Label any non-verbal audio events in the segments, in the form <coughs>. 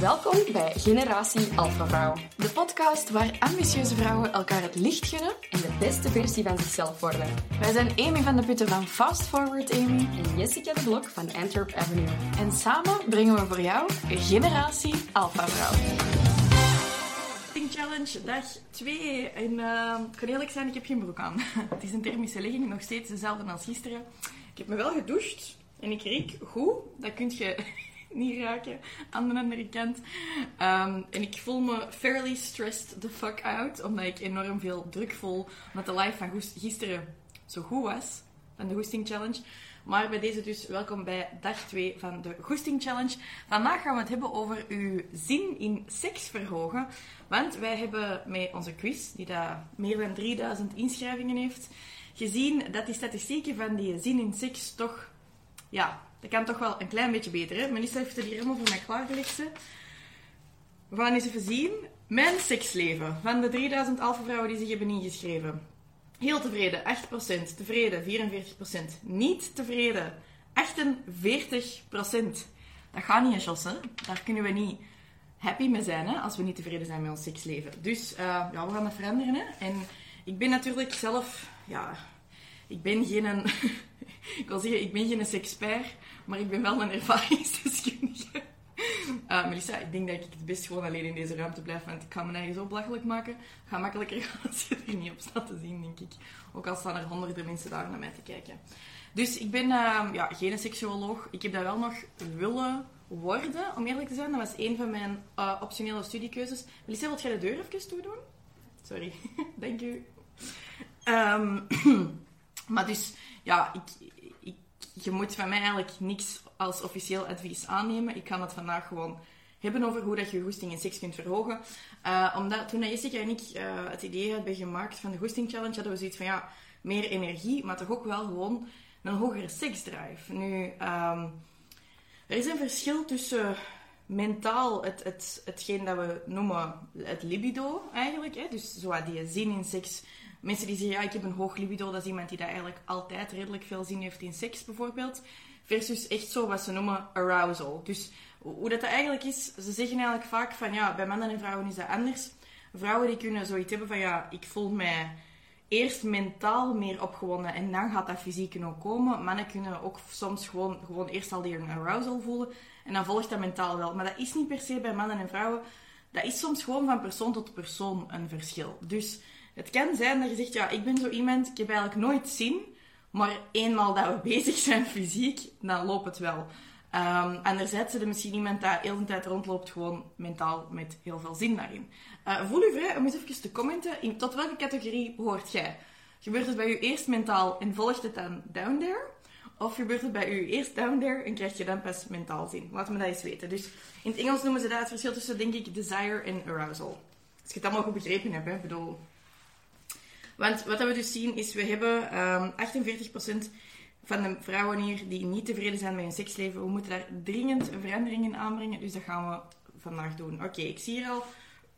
Welkom bij Generatie Alpha Vrouw. De podcast waar ambitieuze vrouwen elkaar het licht gunnen en de beste versie van zichzelf worden. Wij zijn Amy van de Putten van Fast Forward Amy en Jessica de Blok van Antwerp Avenue. En samen brengen we voor jou Generatie Alpha Vrouw. Challenge, dag 2. En uh, ik kan eerlijk zijn, ik heb geen broek aan. <laughs> het is een thermische legging, nog steeds dezelfde als gisteren. Ik heb me wel gedoucht en ik riek goed. Dat kun je <laughs> niet raken aan de andere kant. Um, en ik voel me fairly stressed the fuck out, omdat ik enorm veel druk voel, omdat de live van gisteren zo goed was, van de Goesting Challenge. Maar bij deze dus welkom bij dag 2 van de Goesting Challenge. Vandaag gaan we het hebben over uw zin in seks verhogen. Want wij hebben met onze quiz, die daar meer dan 3000 inschrijvingen heeft, gezien dat die statistieken van die zin in seks toch, ja, dat kan toch wel een klein beetje beter. Hè? Melissa heeft het hier helemaal voor mij klaargelegd. We gaan eens even zien. Mijn seksleven van de 3000 alpha vrouwen die zich hebben ingeschreven. Heel tevreden, 8%. Tevreden, 44%. Niet tevreden, 48%. Dat gaat niet, Jos. Daar kunnen we niet happy mee zijn hè, als we niet tevreden zijn met ons seksleven. Dus uh, ja, we gaan dat veranderen. Hè? En ik ben natuurlijk zelf... Ja, ik ben geen... Een, <laughs> ik wil zeggen, ik ben geen seksper, maar ik ben wel een ervaringsdeskundige. Uh, <laughs> Melissa, ik denk dat ik het best gewoon alleen in deze ruimte blijf, want ik kan me eigen zo belachelijk maken. Gaat makkelijker gaan <laughs> als je er niet op staat te zien, denk ik. Ook al staan er honderden mensen daar naar mij te kijken. Dus ik ben uh, ja, geen seksuoloog. Ik heb dat wel nog willen worden, om eerlijk te zijn. Dat was een van mijn uh, optionele studiekeuzes. Melissa, wilt jij de deur even toedoen? Sorry, dank u. Um, <clears throat> maar dus, ja, ik, je moet van mij eigenlijk niks als officieel advies aannemen. Ik kan het vandaag gewoon hebben over hoe dat je goesting in seks kunt verhogen. Uh, omdat toen Jessica en ik uh, het idee hebben gemaakt van de Goesting Challenge, hadden we zoiets van ja, meer energie, maar toch ook wel gewoon een hogere seksdrive. Nu, um, er is een verschil tussen mentaal, het, het, hetgeen dat we noemen het libido eigenlijk. Hè? Dus zo die zin in seks. Mensen die zeggen, ja, ik heb een hoog libido, dat is iemand die daar eigenlijk altijd redelijk veel zin heeft in seks bijvoorbeeld. Versus echt zo wat ze noemen arousal. Dus hoe dat, dat eigenlijk is, ze zeggen eigenlijk vaak van, ja, bij mannen en vrouwen is dat anders. Vrouwen die kunnen zoiets hebben van, ja, ik voel mij eerst mentaal meer opgewonden en dan gaat dat fysiek ook komen. Mannen kunnen ook soms gewoon, gewoon eerst al die arousal voelen en dan volgt dat mentaal wel. Maar dat is niet per se bij mannen en vrouwen. Dat is soms gewoon van persoon tot persoon een verschil. Dus het kan zijn dat je zegt, ja, ik ben zo iemand, ik heb eigenlijk nooit zin, maar eenmaal dat we <laughs> bezig zijn fysiek, dan loopt het wel. Um, anderzijds is er misschien iemand die heel de tijd rondloopt, gewoon mentaal met heel veel zin daarin. Uh, voel u vrij om eens even te commenten in tot welke categorie hoort jij. Gebeurt het bij u eerst mentaal en volgt het dan down there? Of gebeurt het bij u eerst down there en krijg je dan pas mentaal zin? Laat me dat eens weten. Dus in het Engels noemen ze dat het verschil tussen, denk ik, desire en arousal. Als je het allemaal goed begrepen hebt, bedoel. Want wat we dus zien is, we hebben um, ehm, 48% van de vrouwen hier die niet tevreden zijn met hun seksleven. We moeten daar dringend veranderingen aanbrengen. Dus dat gaan we vandaag doen. Oké, ik zie hier al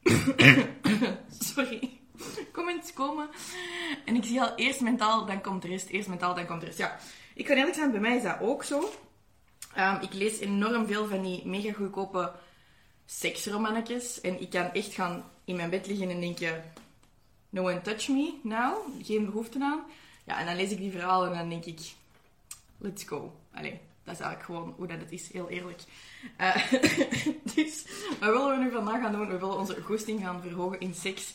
<coughs> Sorry. Comments komen. En ik zie al eerst mentaal, dan komt de rest. Eerst mentaal, dan komt de rest. Ja, ik kan eerlijk zijn, bij mij is dat ook zo. Um, ik lees enorm veel van die mega goedkope seksromannetjes. En ik kan echt gaan in mijn bed liggen en denken... No one touch me now. Geen behoefte aan. Ja, en dan lees ik die verhalen en dan denk ik... Let's go. Allee, dat is eigenlijk gewoon hoe dat het is, heel eerlijk. Uh, <laughs> dus, wat willen we nu vandaag gaan doen? We willen onze goesting gaan verhogen in seks.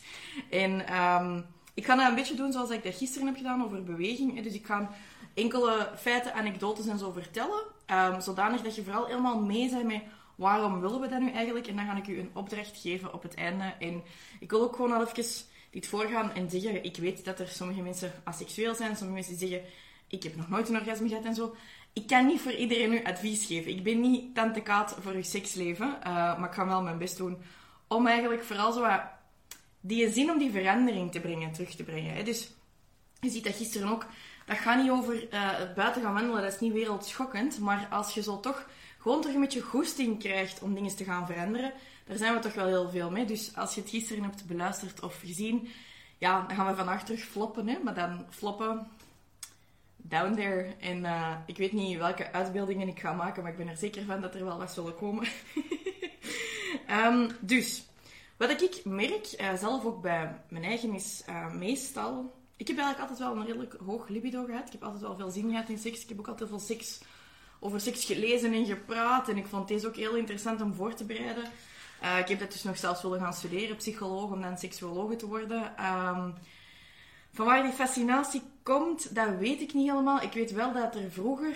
En um, ik ga dat een beetje doen zoals ik dat gisteren heb gedaan over beweging. Dus ik ga enkele feiten, anekdotes en zo vertellen. Um, zodanig dat je vooral helemaal mee bent met waarom willen we dat nu eigenlijk. En dan ga ik u een opdracht geven op het einde. En ik wil ook gewoon al even dit voorgaan en zeggen... Ik weet dat er sommige mensen asexueel zijn. Sommige mensen zeggen... Ik heb nog nooit een orgasme gehad en zo ik kan niet voor iedereen nu advies geven. Ik ben niet tante Kaat voor uw seksleven, uh, maar ik ga wel mijn best doen om eigenlijk vooral zo wat die zin om die verandering te brengen, terug te brengen. Hè. Dus je ziet dat gisteren ook, dat gaat niet over uh, het buiten gaan wandelen, dat is niet wereldschokkend, maar als je zo toch gewoon toch een beetje goesting krijgt om dingen te gaan veranderen, daar zijn we toch wel heel veel mee. Dus als je het gisteren hebt beluisterd of gezien, ja, dan gaan we vandaag terug floppen, hè. maar dan floppen down there. En uh, ik weet niet welke uitbeeldingen ik ga maken, maar ik ben er zeker van dat er wel wat zullen komen. <laughs> Ehm, dus, wat ik merk, uh, zelf ook bij mijn eigen, is uh, meestal... Ik heb eigenlijk altijd wel een redelijk hoog libido gehad. Ik heb altijd wel veel zin gehad in seks. Ik heb ook altijd veel seks, over seks gelezen en gepraat. En ik vond deze ook heel interessant om voor te bereiden. Uh, ik heb dat dus nog zelfs willen gaan studeren, psycholoog, om dan seksuoloog te worden. Um, van waar die fascinatie komt, dat weet ik niet helemaal. Ik weet wel dat er vroeger...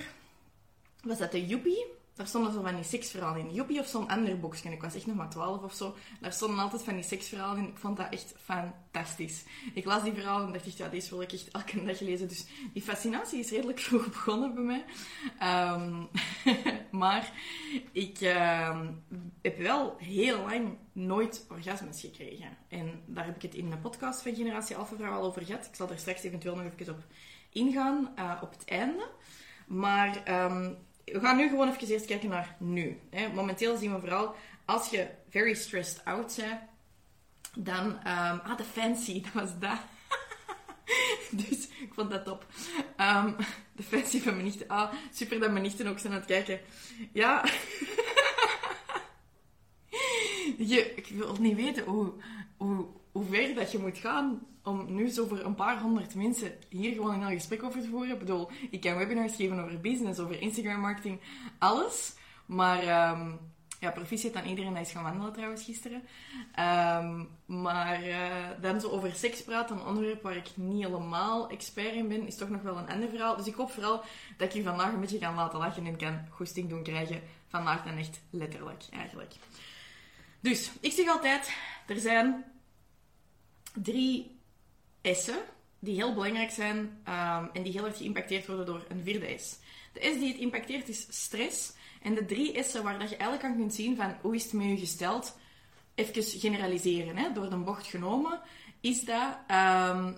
Was dat de Joepie? Daar stonden zo van die seksverhalen in. Joepie of zo'n ander boekje. Ik was echt nog maar 12 of zo. Daar stonden altijd van die seksverhalen in. Ik vond dat echt fantastisch. Ik las die verhalen en dacht ja, deze wil ik echt elke dag lezen. Dus die fascinatie is redelijk <laughs> vroeg begonnen bij mij. Um, <laughs> maar ik uh, heb wel heel lang nooit orgasmes gekregen. En daar heb ik het in de podcast van Generatie Alpha Vrouw al over gehad. Ik zal er straks eventueel nog even op ingaan uh, op het einde. Maar um, we gaan nu gewoon even eerst kijken naar nu. Hè. Momenteel zien we vooral, als je very stressed out bent, dan... Um, ah, de fancy, <laughs> dat was dat. dus ik vond dat top. Um, de fancy van mijn nichten. Ah, super dat mijn nichten ook zijn aan het kijken. Ja. <laughs> je, ik wil niet weten hoe, hoe, hoe ver dat je moet gaan om nu zo voor een paar honderd mensen hier gewoon een gesprek over te voeren. Ik bedoel, ik kan webinars geven over business, over Instagram marketing, alles. Maar um, ja, proficiat aan iedereen dat is gaan wandelen trouwens gisteren. Um, maar uh, dan zo over seks praten, een onderwerp waar ik niet helemaal expert in ben, is toch nog wel een ander verhaal. Dus ik hoop vooral dat ik je vandaag een beetje kan laten lachen en kan goesting doen krijgen. Vandaag dan echt letterlijk, eigenlijk. Dus, ik zeg altijd, er zijn drie S'en die heel belangrijk zijn um, en die heel erg geïmpacteerd worden door een vierde S. De S die het impacteert is stress. En de drie S'en waar dat je eigenlijk aan kunt zien van hoe is het met je gesteld, even generaliseren, hè, door de bocht genomen, is dat um,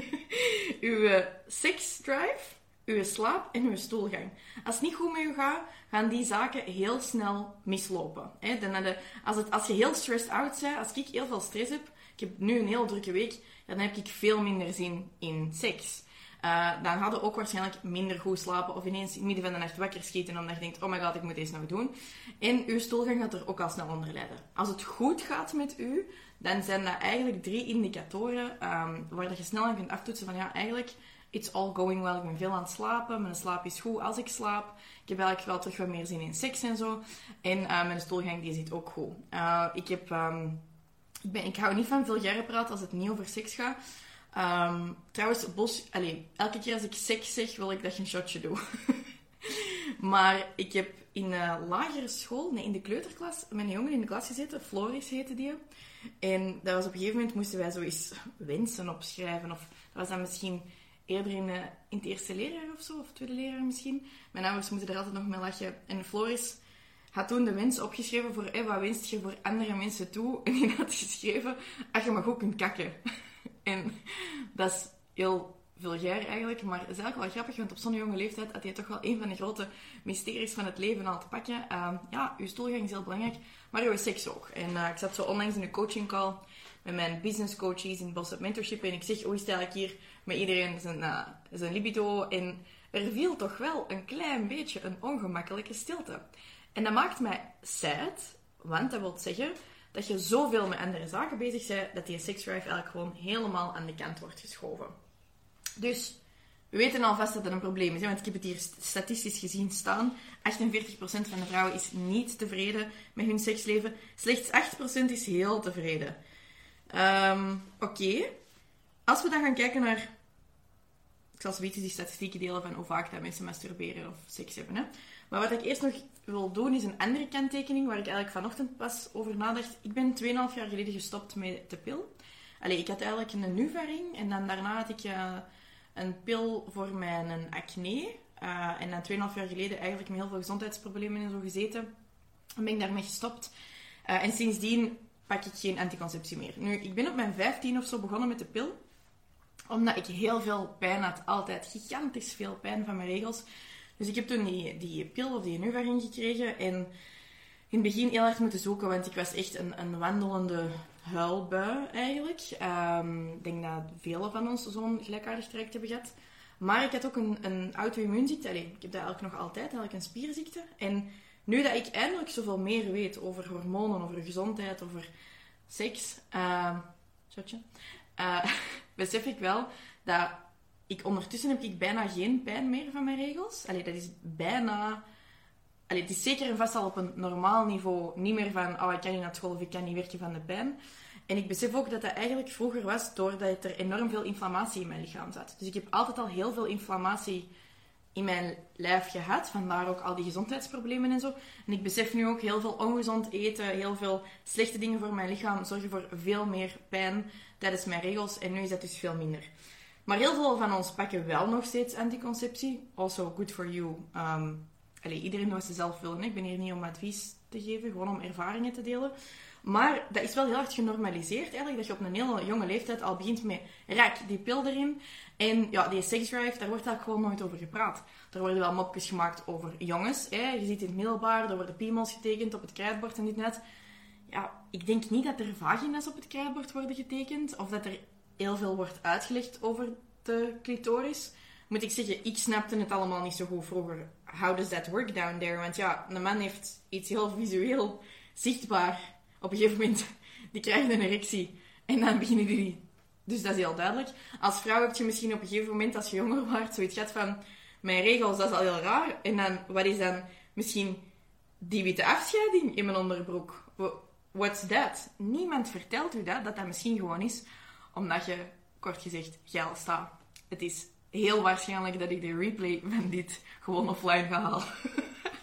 <laughs> uw seksdrive, uw slaap en uw stoelgang. Als het niet goed met je gaat, gaan die zaken heel snel mislopen. Hè. Dan als, het, als je heel stressed out bent, als ik heel veel stress heb, ik heb nu een heel drukke week, dan heb ik veel minder zin in seks. Uh, dan hadden ook waarschijnlijk minder goed slapen of ineens in het midden van de nacht wakker schieten omdat je denkt, oh my god, ik moet deze nog doen. En uw stoelgang gaat er ook al snel onder lijden. Als het goed gaat met u, dan zijn dat eigenlijk drie indicatoren um, waar je snel aan kunt aftoetsen van ja, eigenlijk, it's all going well. Ik ben veel aan het slapen, mijn slaap is goed als ik slaap. Ik heb eigenlijk wel terug wat meer zin in seks en zo. En uh, mijn stoelgang die zit ook goed. Uh, ik heb... Um, ik, ben, ik hou niet van vulgaire praten als het niet over seks gaat. Um, trouwens, Bos, allez, elke keer als ik seks zeg, wil ik dat je een shotje doet. <laughs> maar ik heb in een lagere school, nee, in de kleuterklas, met een jongen in de klas gezeten. Floris heette die. En dat was op een gegeven moment moesten wij zoiets wensen opschrijven. Of dat was dan misschien eerder in, in het eerste leerjaar of zo, of tweede leerjaar misschien. Mijn ouders moeten er altijd nog mee lachen. En Floris had toen de wens opgeschreven voor hey, wat wenst je voor andere mensen toe. <laughs> En die had geschreven, als je maar goed kunt kakken. <laughs> en dat is heel vulgair eigenlijk, maar het is eigenlijk wel grappig, want op zo'n jonge leeftijd had hij toch wel een van de grote mysteries van het leven al te pakken. Uh, ja, uw stoelgang is heel belangrijk, maar uw seks ook. En uh, ik zat zo onlangs in een coaching call met mijn business coaches in Boss Mentorship en ik zeg, hoe het eigenlijk hier met iedereen zijn, uh, zijn libido? En er viel toch wel een klein beetje een ongemakkelijke stilte. En dat maakt mij sad, want dat wil zeggen dat je zoveel met andere zaken bezig bent, dat die sex drive eigenlijk gewoon helemaal aan de kant wordt geschoven. Dus we weten alvast dat dat een probleem is, want ik heb het hier statistisch gezien staan. 48% van de vrouwen is niet tevreden met hun seksleven. Slechts 8% is heel tevreden. Um, Oké. Als we dan gaan kijken naar... Ik zal zoiets die statistieken delen van hoe vaak dat mensen masturberen of seks hebben. Hè. Maar wat ik eerst nog wil doen, is een andere kanttekening waar ik eigenlijk vanochtend pas over nadacht. Ik ben 2,5 jaar geleden gestopt met de pil. Allee, ik had eigenlijk een Nuvaring en dan daarna had ik uh, een pil voor mijn acne. Uh, en dan 2,5 jaar geleden eigenlijk met heel veel gezondheidsproblemen en zo gezeten. Dan ben ik daarmee gestopt. Uh, en sindsdien pak ik geen anticonceptie meer. Nu, ik ben op mijn 15 of zo begonnen met de pil. Omdat ik heel veel pijn had. Altijd gigantisch veel pijn van mijn regels. Dus ik heb toen die, die pil of die Nuvaring gekregen. En in het begin heel hard moeten zoeken, want ik was echt een, een wandelende huilbui eigenlijk. Um, ik denk dat velen van ons zo'n gelijkaardig traject hebben gehad. Maar ik had ook een, een auto-immuunziekte. ik heb dat eigenlijk nog altijd, eigenlijk een spierziekte. En Nu dat ik eindelijk zoveel meer weet over hormonen, over gezondheid, over seks, uh, uh, <laughs> besef ik wel dat ik ondertussen heb ik bijna geen pijn meer van mijn regels. Allee, dat is bijna... Allee, het is zeker en vast al op een normaal niveau. Niet meer van, oh, ik kan niet naar school of ik kan niet werken van de pijn. En ik besef ook dat dat eigenlijk vroeger was doordat er enorm veel inflammatie in mijn lichaam zat. Dus ik heb altijd al heel veel inflammatie in mijn lijf gehad. Vandaar ook al die gezondheidsproblemen en zo. En ik besef nu ook heel veel ongezond eten, heel veel slechte dingen voor mijn lichaam zorgen voor veel meer pijn tijdens mijn regels. En nu is dat dus veel minder. Maar heel veel van ons pakken wel nog steeds anticonceptie. Also good for you. Um, iedereen wat ze zelf willen. Ik ben hier niet om advies te geven, gewoon om ervaringen te delen. Maar dat is wel heel erg genormaliseerd eigenlijk, dat je op een hele jonge leeftijd al begint met raak die pil erin. En ja, die sexdrive, daar wordt eigenlijk gewoon nooit over gepraat. Er worden wel mopjes gemaakt over jongens. Hè. Je ziet in het middelbaar, er worden piemels getekend op het krijtbord en dit net. Ja, ik denk niet dat er vagina's op het krijtbord worden getekend, of dat er heel veel wordt uitgelegd over de clitoris. Moet ik zeggen, ik snapte het allemaal niet zo goed vroeger. How does that work down there? Want ja, een man heeft iets heel visueel zichtbaar op een gegeven moment, <laughs> die krijgen een erectie. En dan beginnen die... Dus dat is heel duidelijk. Als vrouw heb je misschien op een gegeven moment, als je jonger wordt, zoiets gehad van... Mijn regels, dat is al heel raar. En dan, wat is dan misschien die witte afscheiding in mijn onderbroek? What's that? Niemand vertelt u dat, dat dat misschien gewoon is omdat je, kort gezegd, geil staat. Het is heel waarschijnlijk dat ik de replay van dit gewoon offline ga halen.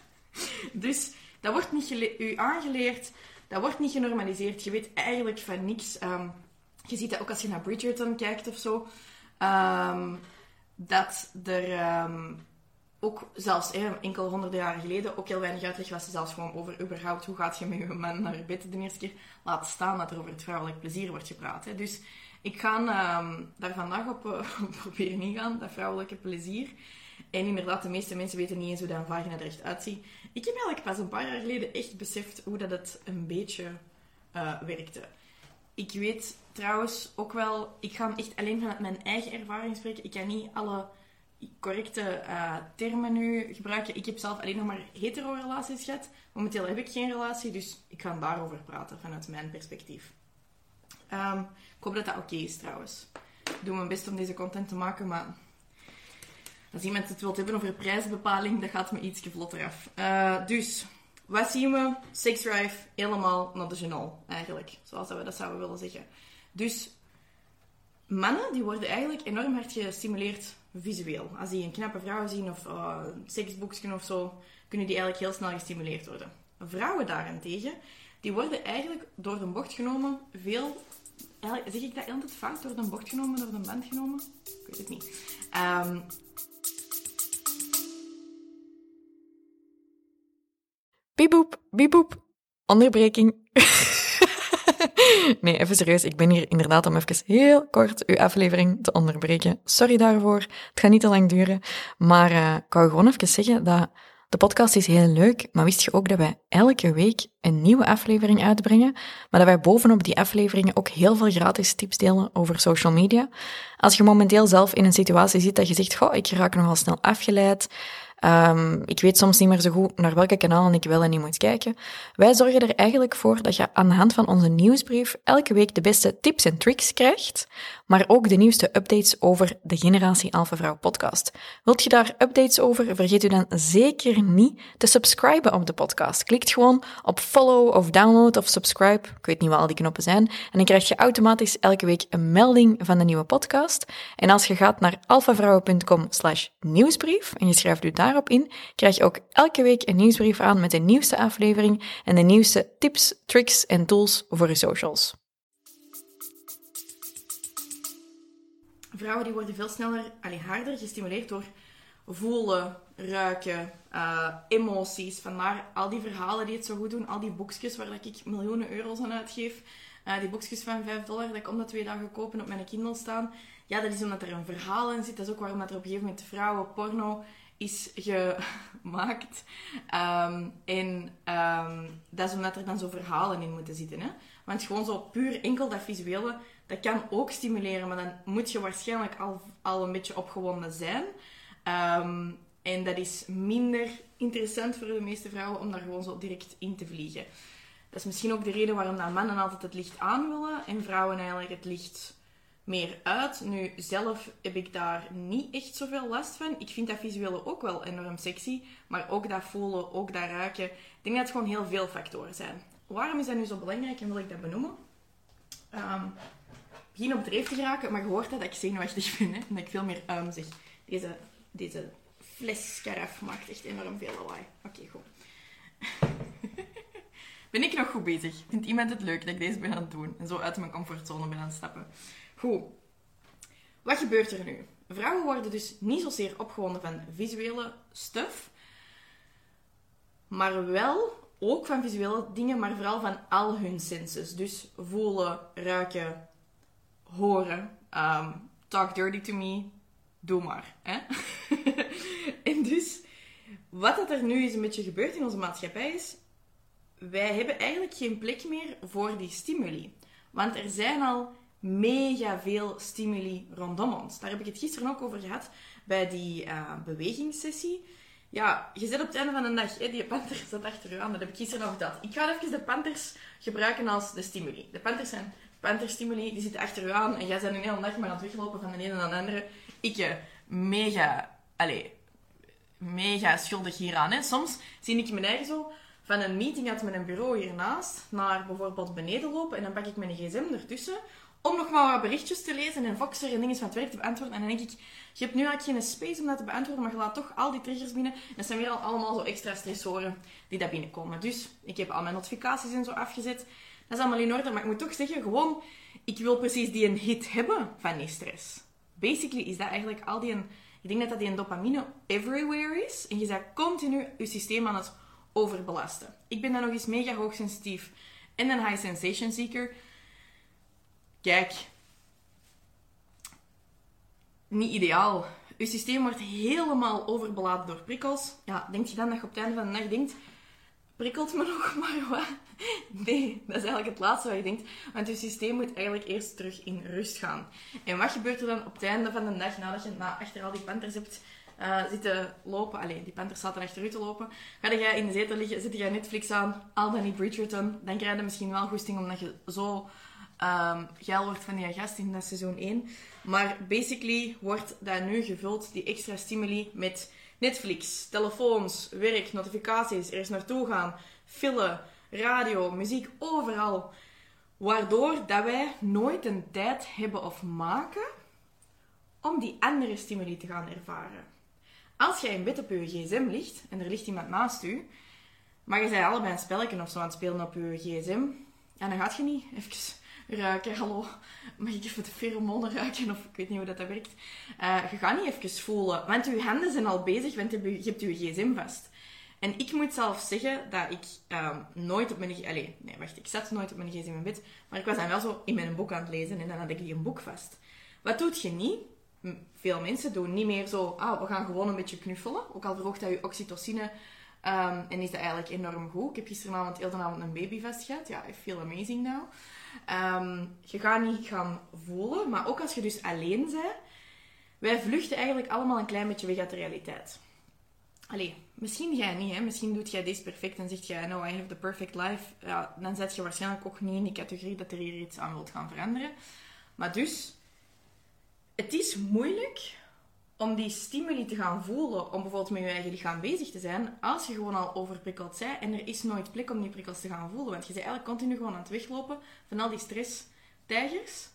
<laughs> dus dat wordt niet u aangeleerd dat wordt niet genormaliseerd. Je weet eigenlijk van niks. Ehm, je ziet dat ook als je naar Bridgerton kijkt of zo. Ehm, dat er ehm, ook zelfs enkele honderden jaren geleden ook heel weinig uitleg was. Zelfs gewoon over überhaupt hoe gaat je met je man naar bed de eerste keer. Laat staan dat er over het vrouwelijk plezier wordt gepraat. Dus ik ga daar vandaag op <laughs> uh, proberen ingaan, dat vrouwelijke plezier. En inderdaad, de meeste mensen weten niet eens hoe dat een vagina er echt uitziet. Ik heb eigenlijk pas een paar jaar geleden echt beseft hoe dat het een beetje uh, werkte. Ik weet trouwens ook wel, ik ga echt alleen vanuit mijn eigen ervaring spreken. Ik kan niet alle correcte uh, termen nu gebruiken. Ik heb zelf alleen nog maar hetero-relaties gehad. Momenteel heb ik geen relatie, dus ik ga daarover praten vanuit mijn perspectief. Um, ik hoop dat dat oké is trouwens. Ik doe mijn best om deze content te maken, maar als iemand het wilt hebben over prijsbepaling, dat gaat me iets vlotter af. Uh, dus, wat zien we? Sex drive helemaal naar de genol, eigenlijk. Zoals we dat zouden willen zeggen. Dus, mannen die worden eigenlijk enorm hard gestimuleerd visueel. Als die een knappe vrouw zien of uh, seksboekjes of zo, kunnen die eigenlijk heel snel gestimuleerd worden. Vrouwen daarentegen, die worden eigenlijk door de bocht genomen veel... Zeg ik dat altijd fout? Door de bocht genomen, door de band genomen? Ik weet het niet. Um, Bieboep, bieboep. Onderbreking. <laughs> nee, even serieus. Ik ben hier inderdaad om even heel kort uw aflevering te onderbreken. Sorry daarvoor. Het gaat niet te lang duren. Maar uh, ik wou gewoon even zeggen dat de podcast is heel leuk, maar wist je ook dat wij elke week een nieuwe aflevering uitbrengen, maar dat wij bovenop die afleveringen ook heel veel gratis tips delen over social media? Als je momenteel zelf in een situatie zit dat je zegt, goh, ik raak nogal snel afgeleid, Um, ik weet soms niet meer zo goed naar welke kanalen ik wel en niet moet kijken. Wij zorgen er eigenlijk voor dat je aan de hand van onze nieuwsbrief elke week de beste tips en tricks krijgt, maar ook de nieuwste updates over de Generatie Alpha Vrouw podcast. Wilt je daar updates over? Vergeet u dan zeker niet te subscriben op de podcast. Klikt gewoon op follow of download of subscribe. Ik weet niet wat al die knoppen zijn. En dan krijg je automatisch elke week een melding van de nieuwe podcast. En als je gaat naar alphavrouwen.com slash nieuwsbrief en je schrijft u daar daarop in krijg je ook elke week een nieuwsbrief aan met de nieuwste aflevering en de nieuwste tips, tricks en tools voor je socials. Vrouwen die worden veel sneller, allee, harder gestimuleerd door voelen, ruiken, uh, emoties. Vandaar al die verhalen die het zo goed doen, al die boekjes waar ik miljoenen euro's aan uitgeef. Uh, die boekjes van 5 dollar dat ik om de twee dagen kopen op mijn Kindle staan. Ja, dat is omdat er een verhaal in zit. Dat is ook waarom dat er op een gegeven moment vrouwen porno is gemaakt. Um, en um, dat is omdat er dan zo verhalen in moeten zitten. Hè? Want gewoon zo puur enkel dat visuele, dat kan ook stimuleren, maar dan moet je waarschijnlijk al, al een beetje opgewonden zijn. Um, En dat is minder interessant voor de meeste vrouwen om daar gewoon zo direct in te vliegen. Dat is misschien ook de reden waarom mannen altijd het licht aan willen en vrouwen eigenlijk het licht meer uit. Nu, zelf heb ik daar niet echt zoveel last van. Ik vind dat visuele ook wel enorm sexy, maar ook dat voelen, ook dat ruiken. Ik denk dat het gewoon heel veel factoren zijn. Waarom is dat nu zo belangrijk en wil ik dat benoemen? Um, begin op dreef te geraken, maar je hoort dat ik zenuwachtig ben hè, en dat ik veel meer um zeg. Deze, deze fleskaraf maakt echt enorm veel lawaai. Oké, goed. <laughs> ben ik nog goed bezig? Vindt iemand het leuk dat ik deze ben aan het doen en zo uit mijn comfortzone ben aan het stappen? Goed. Wat gebeurt er nu? Vrouwen worden dus niet zozeer opgewonden van visuele stuff, maar wel ook van visuele dingen, maar vooral van al hun senses. Dus voelen, ruiken, horen, um, talk dirty to me, doe maar. Hè? <laughs> en dus, wat er nu is een beetje gebeurd in onze maatschappij is, wij hebben eigenlijk geen plek meer voor die stimuli. Want er zijn al mega veel stimuli rondom ons. Daar heb ik het gisteren ook over gehad bij die uh, bewegingssessie. Ja, je zit op het einde van de dag, hè, die panter zat achter je aan, dat heb ik gisteren nog dat. Ik ga even de panters gebruiken als de stimuli. De panters zijn panterstimuli, die zitten achter je aan en jij bent een hele dag maar aan het weglopen van de ene naar de andere. Ik, eh, mega, allez, mega schuldig hieraan. Hè. Soms zie ik mijn eigen zo van een meeting uit mijn bureau hiernaast naar bijvoorbeeld beneden lopen en dan pak ik mijn gsm ertussen om nog maar wat berichtjes te lezen en Voxer en dingen van het werk te beantwoorden. En dan denk ik, je hebt nu eigenlijk geen space om dat te beantwoorden, maar je laat toch al die triggers binnen. En dat zijn weer al allemaal zo extra stressoren die daar binnenkomen. Dus ik heb al mijn notificaties en zo afgezet. Dat is allemaal in orde, maar ik moet toch zeggen, gewoon, ik wil precies die een hit hebben van die stress. Basically is dat eigenlijk al die een... Ik denk dat dat die een dopamine everywhere is. En je bent continu je systeem aan het overbelasten. Ik ben dan nog eens mega hoogsensitief en een high sensation seeker. Kijk, niet ideaal. Je systeem wordt helemaal overbeladen door prikkels. Ja, denk je dan dat je op het einde van de nacht denkt, prikkelt me nog <laughs> maar wat? Nee, dat is eigenlijk het laatste wat je denkt. Want je systeem moet eigenlijk eerst terug in rust gaan. En wat gebeurt er dan op het einde van de dag, nadat je na, achter al die panthers hebt uh, zitten lopen. Alleen, die panthers zaten achter u te lopen. Ga jij in de zetel liggen, zit je Netflix aan, al dan niet Bridgerton. Dan krijg je misschien wel goesting omdat je zo um, geil wordt van die gast in dat seizoen 1. Maar basically wordt dat nu gevuld, die extra stimuli, met Netflix, telefoons, werk, notificaties, ergens naartoe gaan, film, radio, muziek, overal. Waardoor dat wij nooit een tijd hebben of maken om die andere stimuli te gaan ervaren. Als jij in bed op je gsm ligt en er ligt iemand naast u, maar je bent allebei een spelletje of zo aan het spelen op je gsm, en dan gaat je niet even ruiken. Hallo, mag ik even de pheromonen ruiken? Of ik weet niet hoe dat, dat werkt. Uh, je gaat niet even voelen, want je handen zijn al bezig, want je hebt je gsm vast. En ik moet zelf zeggen dat ik um, nooit op mijn... Allee, nee, wacht. Ik zat nooit op mijn gsm in bed. Maar ik was dan wel zo in mijn boek aan het lezen en dan had ik die een boek vast. Wat doet je niet? Veel mensen doen niet meer zo... Ah, we gaan gewoon een beetje knuffelen. Ook al verhoogt dat je oxytocine... Um, en is dat eigenlijk enorm goed. Ik heb gisteravond heel de avond een baby vast gehad. Ja, I feel amazing now. Um, je gaat niet gaan voelen, maar ook als je dus alleen bent, wij vluchten eigenlijk allemaal een klein beetje weg uit de realiteit. Allee, misschien jij niet, hè? Misschien doet jij deze perfect en zegt jij, no, I have the perfect life. Ja, dan zet je waarschijnlijk ook niet in die categorie dat er hier iets aan wilt gaan veranderen. Maar dus, het is moeilijk om die stimuli te gaan voelen, om bijvoorbeeld met je eigen lichaam bezig te zijn, als je gewoon al overprikkeld bent en er is nooit plek om die prikkels te gaan voelen. Want je bent eigenlijk continu gewoon aan het weglopen van al die stresstijgers.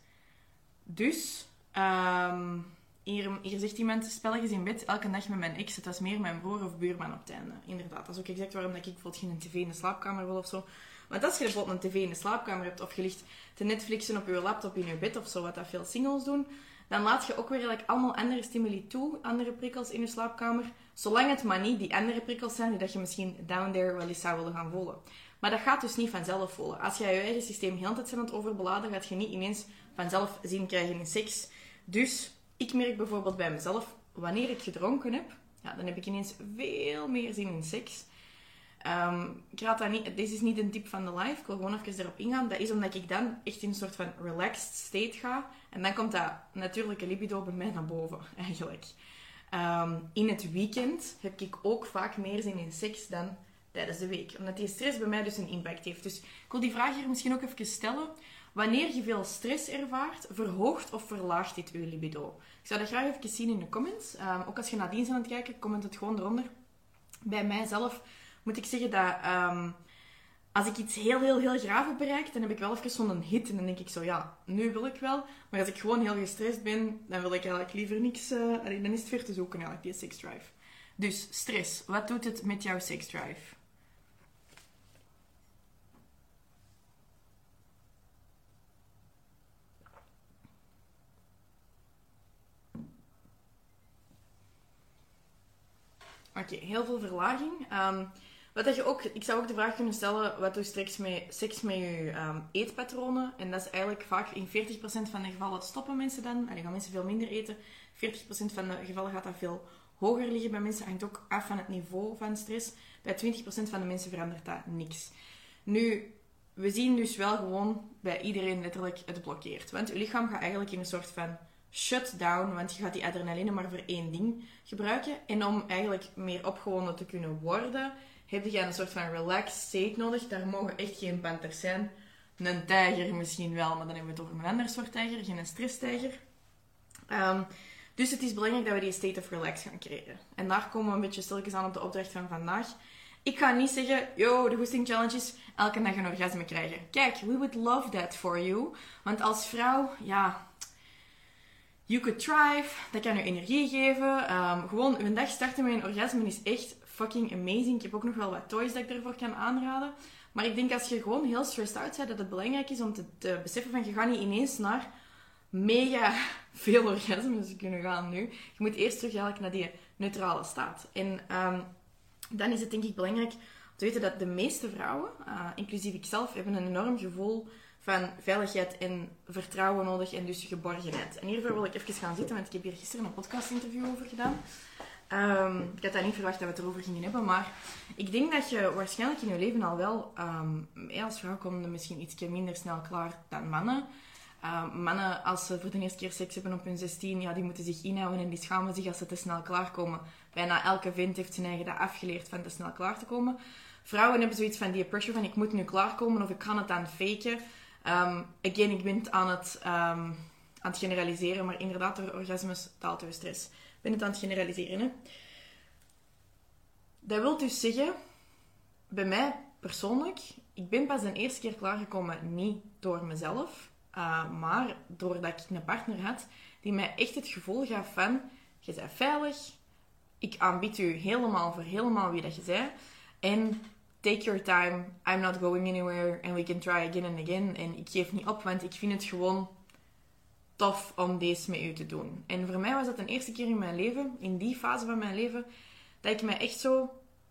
Dus, um, hier, hier zegt iemand, spelletjes in bed, elke dag met mijn ex. Het was meer mijn broer of buurman op het einde. Inderdaad, dat is ook exact waarom dat ik bijvoorbeeld geen tv in de slaapkamer wil of zo. Want als je bijvoorbeeld een tv in de slaapkamer hebt, of je ligt te Netflixen op je laptop in je bed of zo, wat dat veel singles doen, dan laat je ook weer eigenlijk allemaal andere stimuli toe, andere prikkels in je slaapkamer. Zolang het maar niet die andere prikkels zijn die dat je misschien down there wel eens zou willen gaan voelen. Maar dat gaat dus niet vanzelf voelen. Als jij je eigen systeem heel tijd aan het overbeladen, gaat je niet ineens vanzelf zin krijgen in seks. Dus ik merk bijvoorbeeld bij mezelf, wanneer ik gedronken heb, ja, dan heb ik ineens veel meer zin in seks. Um, dat niet, dit is niet een tip van de life, ik wil gewoon even erop ingaan. Dat is omdat ik dan echt in een soort van relaxed state ga. En dan komt dat natuurlijke libido bij mij naar boven, <laughs> eigenlijk. Ehm, in het weekend heb ik ook vaak meer zin in seks dan tijdens de week. Omdat die stress bij mij dus een impact heeft. Dus ik wil die vraag hier misschien ook even stellen. Wanneer je veel stress ervaart, verhoogt of verlaagt dit je libido? Ik zou dat graag even zien in de comments. Ehm, ook als je nadien bent aan het kijken, comment het gewoon eronder. Bij mijzelf moet ik zeggen dat ehm, als ik iets heel, heel, heel graag heb bereikt, dan heb ik wel even zo'n hit. En dan denk ik zo, ja, nu wil ik wel. Maar als ik gewoon heel gestrest ben, dan wil ik eigenlijk liever niks... Uh, dan is het ver te zoeken eigenlijk, die sex drive. Dus stress, wat doet het met jouw sex drive? Oké, heel veel verlaging. Um, wat dat je ook, ik zou ook de vraag kunnen stellen, wat doet straks met seks met je um, eetpatronen? En dat is eigenlijk vaak in 40% van de gevallen stoppen mensen dan. En dan gaan mensen veel minder eten. 40% van de gevallen gaat dat veel hoger liggen bij mensen. Hangt ook af van het niveau van stress. Bij 20% van de mensen verandert dat niks. Nu, we zien dus wel gewoon bij iedereen letterlijk het blokkeert. Want je lichaam gaat eigenlijk in een soort van shutdown, want je gaat die adrenaline maar voor één ding gebruiken. En om eigenlijk meer opgewonden te kunnen worden, heb je een soort van relaxed state nodig. Daar mogen echt geen panters zijn. Een tijger misschien wel, maar dan hebben we het over een ander soort tijger, geen stresstijger. Um, dus het is belangrijk dat we die state of relax gaan creëren. En daar komen we een beetje stilletjes aan op de opdracht van vandaag. Ik ga niet zeggen, yo, de Goesting Challenge is elke dag een orgasme krijgen. Kijk, we would love that for you. Want als vrouw, ja, you could thrive. Dat kan je energie geven. Um, gewoon een dag starten met een orgasme is echt fucking amazing. Ik heb ook nog wel wat toys dat ik ervoor kan aanraden. Maar ik denk als je gewoon heel stressed out bent, dat het belangrijk is om te, beseffen van je gaat niet ineens naar mega <laughs> veel orgasmes kunnen gaan nu. Je moet eerst terug eigenlijk naar die neutrale staat. En um, dan is het denk ik belangrijk om te weten dat de meeste vrouwen, uh, inclusief ikzelf, hebben een enorm gevoel van veiligheid en vertrouwen nodig en dus geborgenheid. En hiervoor wil ik even gaan zitten, want ik heb hier gisteren een podcast-interview over gedaan. Um, ik had niet verwacht dat we het erover gingen hebben, maar ik denk dat je waarschijnlijk in je leven al wel, um, als vrouw komen misschien iets minder snel klaar dan mannen. Um, mannen, als ze voor de eerste keer seks hebben op hun 16, ja, die moeten zich inhouden en die schamen zich als ze te snel klaarkomen. Bijna elke vent heeft zijn eigen dat afgeleerd van te snel klaar te komen. Vrouwen hebben zoiets van die pressure van ik moet nu klaarkomen of ik kan het dan faken. Um, again, ik ben het aan het, aan het generaliseren, maar inderdaad, door orgasmes daalt de stress ben het aan het generaliseren. Dat wil dus zeggen, bij mij persoonlijk, ik ben pas de eerste keer klaargekomen niet door mezelf, uh, maar doordat ik een partner had die mij echt het gevoel gaf van, je bent veilig, ik aanbied u helemaal voor helemaal wie dat je bent, en take your time, I'm not going anywhere, and we can try again and again. En ik geef niet op, want ik vind het gewoon tof om deze met u te doen. En voor mij was dat de eerste keer in mijn leven, in die fase van mijn leven, dat ik me echt zo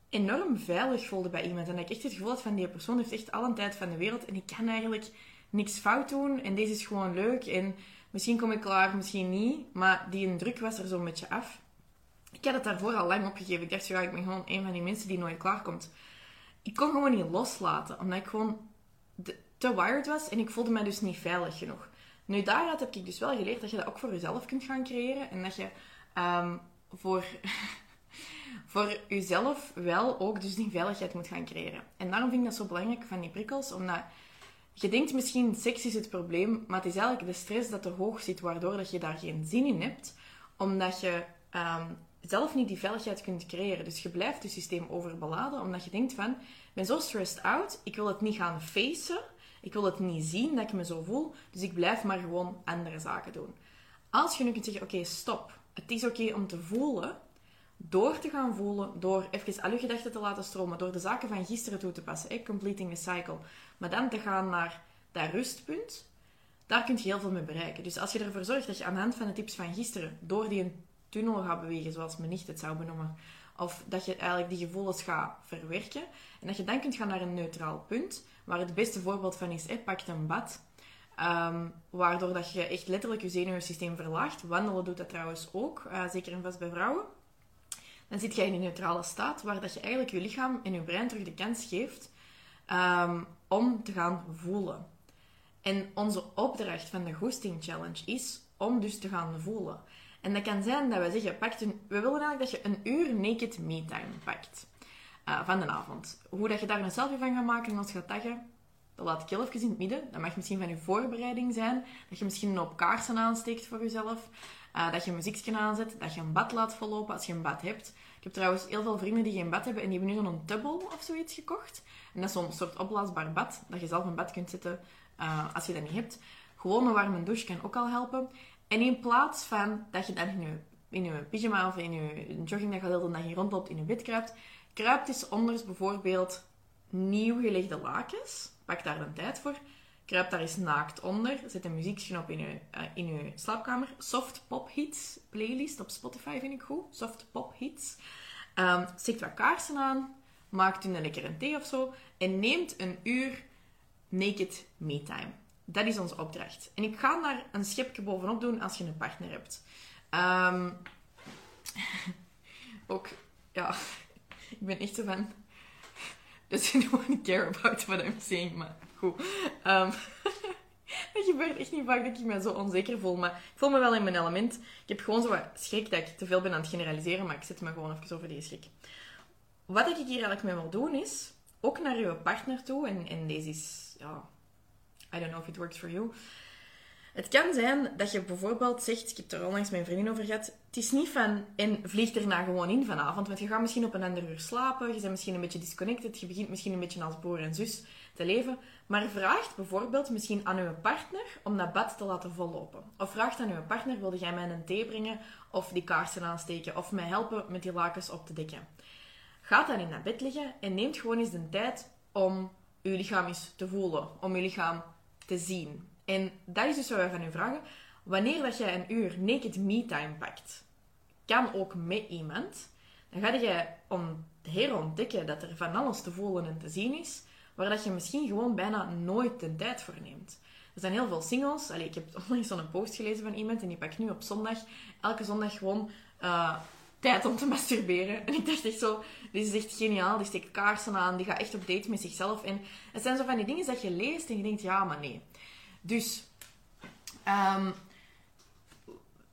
enorm veilig voelde bij iemand. En dat ik echt het gevoel had van, die persoon heeft echt alle tijd van de wereld en ik kan eigenlijk niks fout doen. En deze is gewoon leuk. En misschien kom ik klaar, misschien niet. Maar die druk was er zo'n beetje af. Ik had het daarvoor al lang opgegeven. Ik dacht, ja, ik ben gewoon een van die mensen die nooit klaar komt. Ik kon gewoon niet loslaten, omdat ik gewoon te wired was en ik voelde me dus niet veilig genoeg. Nu, daaruit heb ik dus wel geleerd dat je dat ook voor jezelf kunt gaan creëren. En dat je um, voor, <laughs> voor jezelf wel ook dus die veiligheid moet gaan creëren. En daarom vind ik dat zo belangrijk van die prikkels. Omdat je denkt misschien, seks is het probleem. Maar het is eigenlijk de stress dat te hoog zit, waardoor dat je daar geen zin in hebt. Omdat je um, zelf niet die veiligheid kunt creëren. Dus je blijft je systeem overbeladen. Omdat je denkt van, ik ben zo stressed out. Ik wil het niet gaan facen. Ik wil het niet zien dat ik me zo voel, dus ik blijf maar gewoon andere zaken doen. Als je nu kunt zeggen, oké, stop. Het is oké om te voelen, door te gaan voelen, door even al je gedachten te laten stromen, door de zaken van gisteren toe te passen, eh, completing the cycle, maar dan te gaan naar dat rustpunt, daar kun je heel veel mee bereiken. Dus als je ervoor zorgt dat je aan de hand van de tips van gisteren door die tunnel gaat bewegen, zoals mijn nicht het zou benoemen, of dat je eigenlijk die gevoelens gaat verwerken, en dat je dan kunt gaan naar een neutraal punt, Waar het beste voorbeeld van is, hè, pak een bad. Um, waardoor dat je echt letterlijk je zenuwsysteem verlaagt. Wandelen doet dat trouwens ook, uh, zeker en vast bij vrouwen. Dan zit je in een neutrale staat, waar dat je eigenlijk je lichaam en je brein terug de kans geeft um, om te gaan voelen. En onze opdracht van de Ghosting Challenge is om dus te gaan voelen. En dat kan zijn dat we zeggen, pakt een, we willen eigenlijk dat je een uur naked me-time pakt. Uh, van de avond. Hoe dat je daar een selfie van gaat maken en als je gaat taggen, dat laat ik heel even in het midden. Dat mag misschien van je voorbereiding zijn. Dat je misschien een hoop kaarsen aansteekt voor jezelf. Uh, dat je een muziekje aanzet. Dat je een bad laat vollopen als je een bad hebt. Ik heb trouwens heel veel vrienden die geen bad hebben en die hebben nu een tubble of zoiets gekocht. En dat is zo'n soort opblaasbaar bad, dat je zelf een bad kunt zetten uh, als je dat niet hebt. Gewoon een warme douche kan ook al helpen. En in plaats van dat je dan in je, in je pyjama of in je jogging dat je de dag hier rondloopt in je bed kruipt, kruipt eens onder bijvoorbeeld nieuw gelegde lakens. Pak daar een tijd voor. Kruip daar eens naakt onder. Zet een muziekje op in je, uh, in je slaapkamer. Soft Pop Hits playlist op Spotify vind ik goed. Soft Pop Hits. Um, wat kaarsen aan. Maakt een lekkere thee of zo. En neemt een uur naked me time. Dat is onze opdracht. En ik ga daar een schepje bovenop doen als je een partner hebt. Um, <laughs> ook, ja, ik ben echt zo van... <laughs> Does anyone care about what I'm saying? Maar goed. <laughs> Um, gebeurt echt niet vaak dat ik me zo onzeker voel. Maar ik voel me wel in mijn element. Ik heb gewoon zo wat schrik dat ik te veel ben aan het generaliseren. Maar ik zet me gewoon even over die schrik. Wat ik hier eigenlijk mee wil doen is... Ook naar je partner toe. En, en deze is... Ja, I don't know if it works for you. Het kan zijn dat je bijvoorbeeld zegt, ik heb er onlangs met mijn vriendin over gehad, het is niet van, en vlieg erna gewoon in vanavond, want je gaat misschien op een ander uur slapen, je bent misschien een beetje disconnected, je begint misschien een beetje als broer en zus te leven, maar vraagt bijvoorbeeld misschien aan je partner om dat bad te laten vollopen. Of vraagt aan je partner, wilde jij mij een thee brengen, of die kaarsen aansteken, of mij helpen met die lakens op te dekken. Gaat dan in dat bed liggen en neemt gewoon eens de tijd om je lichaam eens te voelen, om je lichaam te zien. En dat is dus wat wij van u vragen. Wanneer dat jij een uur naked me time pakt, kan ook met iemand, dan ga je om herontdekken dat er van alles te voelen en te zien is, waar dat je misschien gewoon bijna nooit de tijd voor neemt. Er zijn heel veel singles. Allee, ik heb <laughs> onlangs zo'n post gelezen van iemand en die pakt nu op zondag, elke zondag gewoon uh, tijd om te <laughs> masturberen. En ik dacht echt zo, dit is echt geniaal. Die steekt kaarsen aan, die gaat echt op date met zichzelf. En het zijn zo van die dingen dat je leest en je denkt, ja, maar nee. Dus, um,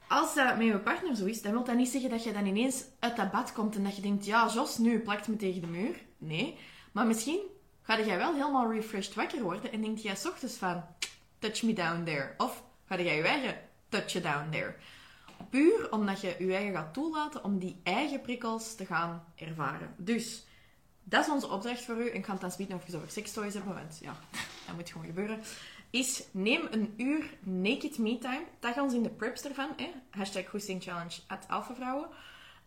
als dat met je partner zo is, dan wil dat niet zeggen dat je dan ineens uit dat bad komt en dat je denkt, ja, Jos, nu plakt me tegen de muur. Nee. Maar misschien ga jij wel helemaal refreshed wakker worden en denkt jij s ochtends van, touch me down there. Of ga jij je eigen touch you down there. Puur omdat je je eigen gaat toelaten om die eigen prikkels te gaan ervaren. Dus, dat is onze opdracht voor u. Ik ga het dan nog over sextoys hebben, want ja, <laughs> dat moet gewoon gebeuren is neem een uur naked me time. Tag ons in de preps ervan. Hè? Hashtag Challenge at alphavrouwen.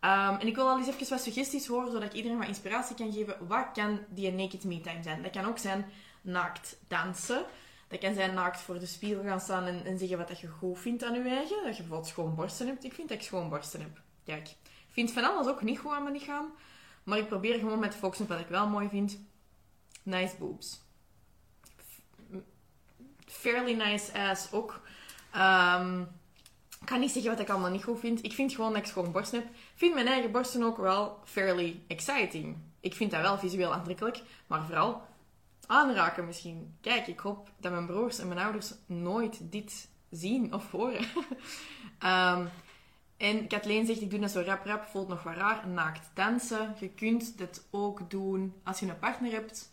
Um, en ik wil al eens even wat suggesties horen, zodat ik iedereen wat inspiratie kan geven. Wat kan die naked me time zijn? Dat kan ook zijn naakt dansen. Dat kan zijn naakt voor de spiegel gaan staan en, en zeggen wat dat je goed vindt aan je eigen. Dat je bijvoorbeeld schoon borsten hebt. Ik vind dat ik schoon borsten heb. Kijk, ik vind van alles ook niet goed aan mijn lichaam. Maar ik probeer gewoon met focussen op wat ik wel mooi vind. Nice boobs fairly nice ass ook. Um, ik kan niet zeggen wat ik allemaal niet goed vind. Ik vind gewoon dat ik schoon borsten heb. Ik vind mijn eigen borsten ook wel fairly exciting. Ik vind dat wel visueel aantrekkelijk. Maar vooral aanraken misschien. Kijk, ik hoop dat mijn broers en mijn ouders nooit dit zien of horen. um, <laughs> en Kathleen zegt, ik doe dat zo rap rap, voelt nog wat raar. Naakt dansen. Je kunt dit ook doen als je een partner hebt.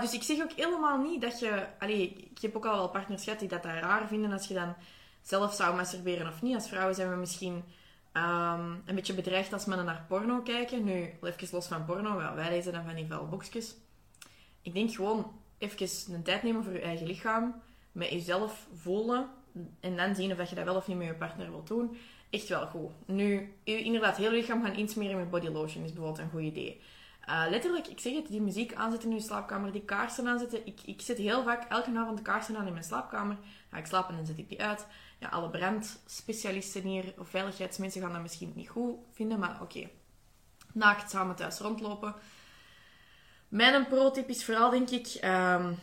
Dus ik zeg ook helemaal niet dat je... Ik heb ook al wel partners gehad die dat raar vinden als je dan zelf zou masturberen of niet. Als vrouwen zijn we misschien um, een beetje bedreigd als mannen naar porno kijken. Nu, even los van porno, ja, wij lezen dan van die vuilboxjes. Ik denk gewoon even een tijd nemen voor je eigen lichaam. Met jezelf voelen. En dan zien of je dat wel of niet met je partner wilt doen. Echt wel goed. Nu, inderdaad, heel lichaam gaan insmeren met body lotion is bijvoorbeeld een goed idee. Uh, letterlijk, ik zeg het, die muziek aanzetten in je slaapkamer, die kaarsen aanzetten. Ik, ik zet heel vaak elke avond de kaarsen aan in mijn slaapkamer. Ga ik slapen en zet ik die uit. Ja, alle brandspecialisten hier, of veiligheidsmensen gaan dat misschien niet goed vinden, maar oké. Okay. Naakt samen thuis rondlopen. Mijn pro-tip is vooral, denk ik, um,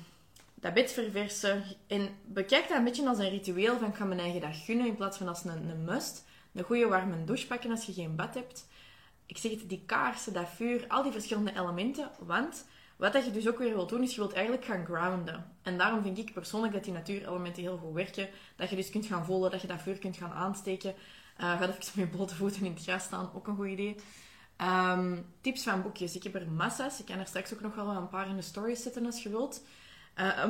dat bed verversen. En bekijk dat een beetje als een ritueel van ik ga mijn eigen dag gunnen, in plaats van als een, een must. Een goede warme douche pakken als je geen bad hebt ik zeg het, die kaarsen, dat vuur, al die verschillende elementen. Want wat dat je dus ook weer wilt doen, is je wilt eigenlijk gaan grounden. En daarom vind ik persoonlijk dat die natuurelementen heel goed werken. Dat je dus kunt gaan voelen, dat je dat vuur kunt gaan aansteken. Uh, ga even met blote voeten in het gras staan, ook een goed idee. Ehm, tips van boekjes. Ik heb er massa's. Ik kan er straks ook nog wel een paar in de stories zetten als je wilt. Uh,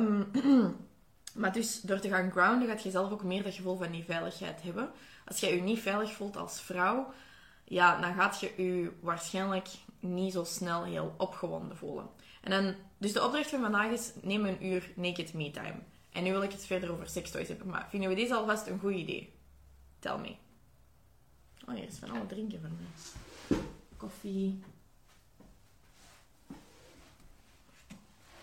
<clears throat> maar dus door te gaan grounden, gaat je zelf ook meer dat gevoel van die veiligheid hebben. Als jij je niet veilig voelt als vrouw, ja, dan gaat je je waarschijnlijk niet zo snel heel opgewonden voelen. En dan, dus de opdracht van vandaag is, neem een uur naked me time. En nu wil ik het verder over sextoys hebben, maar vinden we deze alvast een goed idee? Tel me. Oh, hier is van alle drinken van mij. Koffie.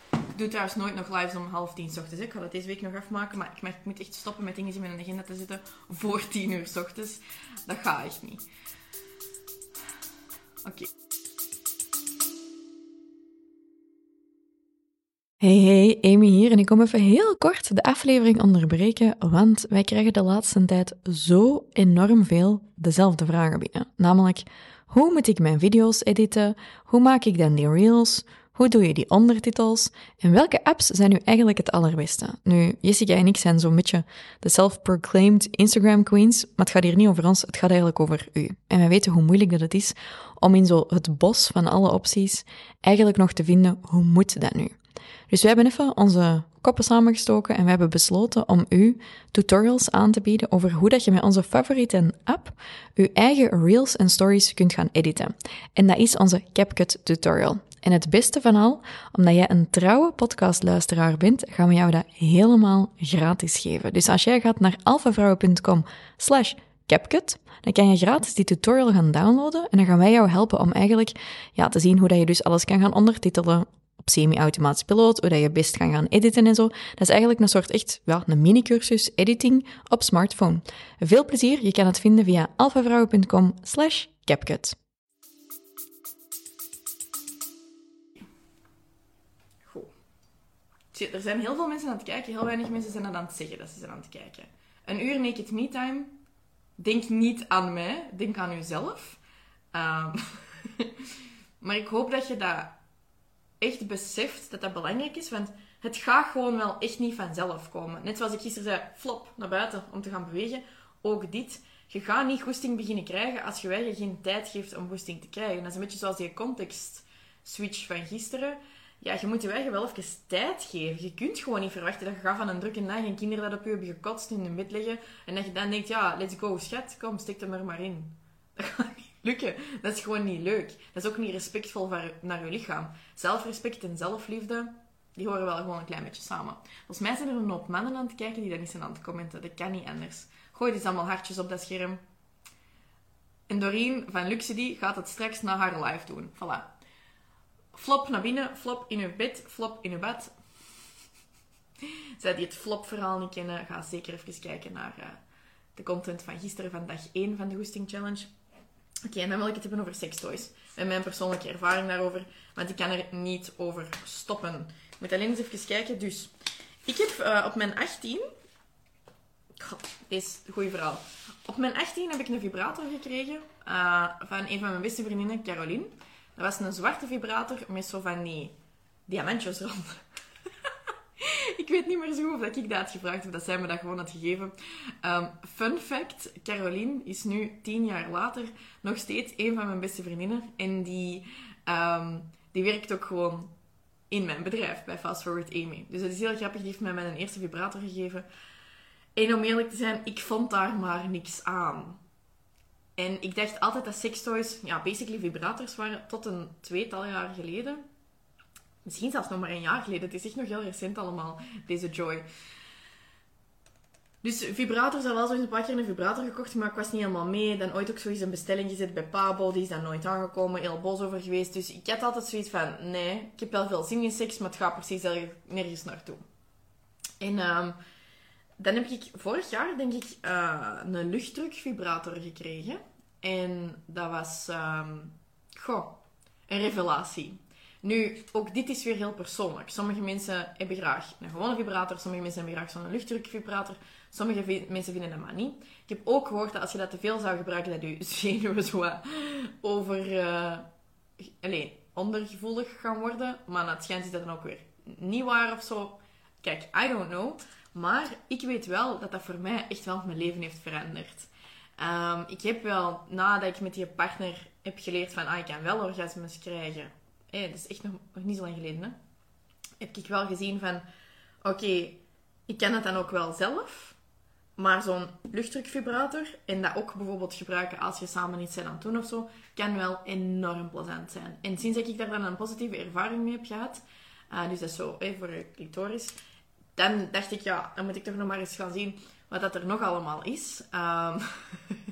Ik doe trouwens nooit nog lives om half tien s ochtends. Ik ga dat deze week nog afmaken, maar ik, merk, ik moet echt stoppen met dingen in mijn agenda te zitten voor tien uur s ochtends. Dat gaat echt niet. Oké. Hey, hey, Amy hier en ik kom even heel kort de aflevering onderbreken, want wij krijgen de laatste tijd zo enorm veel dezelfde vragen binnen. Namelijk, hoe moet ik mijn video's editen? Hoe maak ik dan die reels? Hoe doe je die ondertitels? En welke apps zijn nu eigenlijk het allerbeste? Nu, Jessica en ik zijn zo'n beetje de self-proclaimed Instagram queens, maar het gaat hier niet over ons, het gaat eigenlijk over u. En wij weten hoe moeilijk dat het is om in zo het bos van alle opties eigenlijk nog te vinden, hoe moet dat nu? Dus we hebben even onze koppen samengestoken en we hebben besloten om u tutorials aan te bieden over hoe dat je met onze favoriete app je eigen reels en stories kunt gaan editen. En dat is onze CapCut tutorial. En het beste van al, omdat jij een trouwe podcastluisteraar bent, gaan we jou dat helemaal gratis geven. Dus als jij gaat naar alfavrouwen.com slash CapCut, dan kan je gratis die tutorial gaan downloaden en dan gaan wij jou helpen om eigenlijk ja, te zien hoe dat je dus alles kan gaan ondertitelen op semi-automatisch piloot, hoe dat je best kan gaan editen en zo. Dat is eigenlijk een soort echt ja, een mini-cursus editing op smartphone. Veel plezier, je kan het vinden via alfavrouwen.com slash CapCut. Er zijn heel veel mensen aan het kijken, heel weinig mensen zijn aan het zeggen dat ze zijn aan het kijken. Een uur naked me time, denk niet aan mij, denk aan jezelf. Um, <laughs> maar ik hoop dat je dat echt beseft, dat dat belangrijk is, want het gaat gewoon wel echt niet vanzelf komen. Net zoals ik gisteren zei, flop, naar buiten om te gaan bewegen. Ook dit. Je gaat niet goesting beginnen krijgen als je je geen tijd geeft om goesting te krijgen. Dat is een beetje zoals die context switch van gisteren ja, je moet je eigen wel even tijd geven. Je kunt gewoon niet verwachten dat je gaat van een drukke dag en kinderen dat op je hebben gekotst in de bed liggen. En dat je dan denkt, ja, let's go, schat, kom, stik er maar in. <laughs> Dat gaat niet lukken. Dat is gewoon niet leuk. Dat is ook niet respectvol naar je lichaam. Zelfrespect en zelfliefde, die horen wel gewoon een klein beetje samen. Volgens mij zijn er een hoop mannen aan het kijken die dat niet zijn aan het commenten. Dat kan niet anders. Gooi dus allemaal hartjes op dat scherm. En Doreen van Luxedy gaat het straks na haar live doen. Voilà. Flop naar binnen, flop in uw bed, flop in uw bed. Zij die het flop-verhaal niet kennen, ga zeker even kijken naar uh, de content van gisteren van dag 1 van de Goesting Challenge. Oké, en dan wil ik het hebben over sextoys. En mijn persoonlijke ervaring daarover, want ik kan er niet over stoppen. Ik moet alleen eens even kijken. Dus, ik heb uh, op mijn 18... God, dit is een goede verhaal. Op mijn 18 heb ik een vibrator gekregen uh, van een van mijn beste vriendinnen, Caroline. Dat was een zwarte vibrator met zo van die diamantjes rond. <laughs> ik weet niet meer zo of dat ik dat had gevraagd of dat zij me dat gewoon had gegeven. Um, fun fact, Caroline is nu tien jaar later nog steeds een van mijn beste vriendinnen. En die, um, die werkt ook gewoon in mijn bedrijf bij Fast Forward Amy. Dus dat is heel grappig. Die heeft mij mijn eerste vibrator gegeven. En om eerlijk te zijn, ik vond daar maar niks aan. En ik dacht altijd dat sextoys, ja, basically vibrators waren tot een tweetal jaar geleden. Misschien zelfs nog maar een jaar geleden. Het is echt nog heel recent allemaal, deze Joy. Dus vibrators, wel zo eens een paar keer een vibrator gekocht, maar ik was niet helemaal mee. Dan ooit ook zoiets een bestelling gezet bij Pabo, die is dan nooit aangekomen, heel boos over geweest. Dus ik had altijd zoiets van, nee, ik heb wel veel zin in seks, maar het gaat precies nergens naartoe. En um, dan heb ik vorig jaar, denk ik, uh, een luchtdrukvibrator gekregen. En dat was, um, goh, een revelatie. Nu, ook dit is weer heel persoonlijk. Sommige mensen hebben graag een gewone vibrator, sommige mensen hebben graag zo'n luchtdrukvibrator, sommige mensen vinden dat maar niet. Ik heb ook gehoord dat als je dat te veel zou gebruiken, dat je <laughs> zenuwen over, uh, ondergevoelig gaan worden. Maar het schijnt is dat dan ook weer niet waar of zo. Kijk, I don't know. Maar ik weet wel dat dat voor mij echt wel mijn leven heeft veranderd. Ehm, ik heb wel, nadat ik met die partner heb geleerd van, ah, ik kan wel orgasmes krijgen. Hey, dat is echt nog, nog niet zo lang geleden, hè. Heb ik wel gezien van, oké, ik kan het dan ook wel zelf. Maar zo'n luchtdrukvibrator en dat ook bijvoorbeeld gebruiken als je samen iets bent aan het doen of zo, kan wel enorm plezant zijn. En sinds ik daar dan een positieve ervaring mee heb gehad, uh, dus dat is zo voor de clitoris, dan dacht ik, ja, dan moet ik toch nog maar eens gaan zien wat dat er nog allemaal is. Um,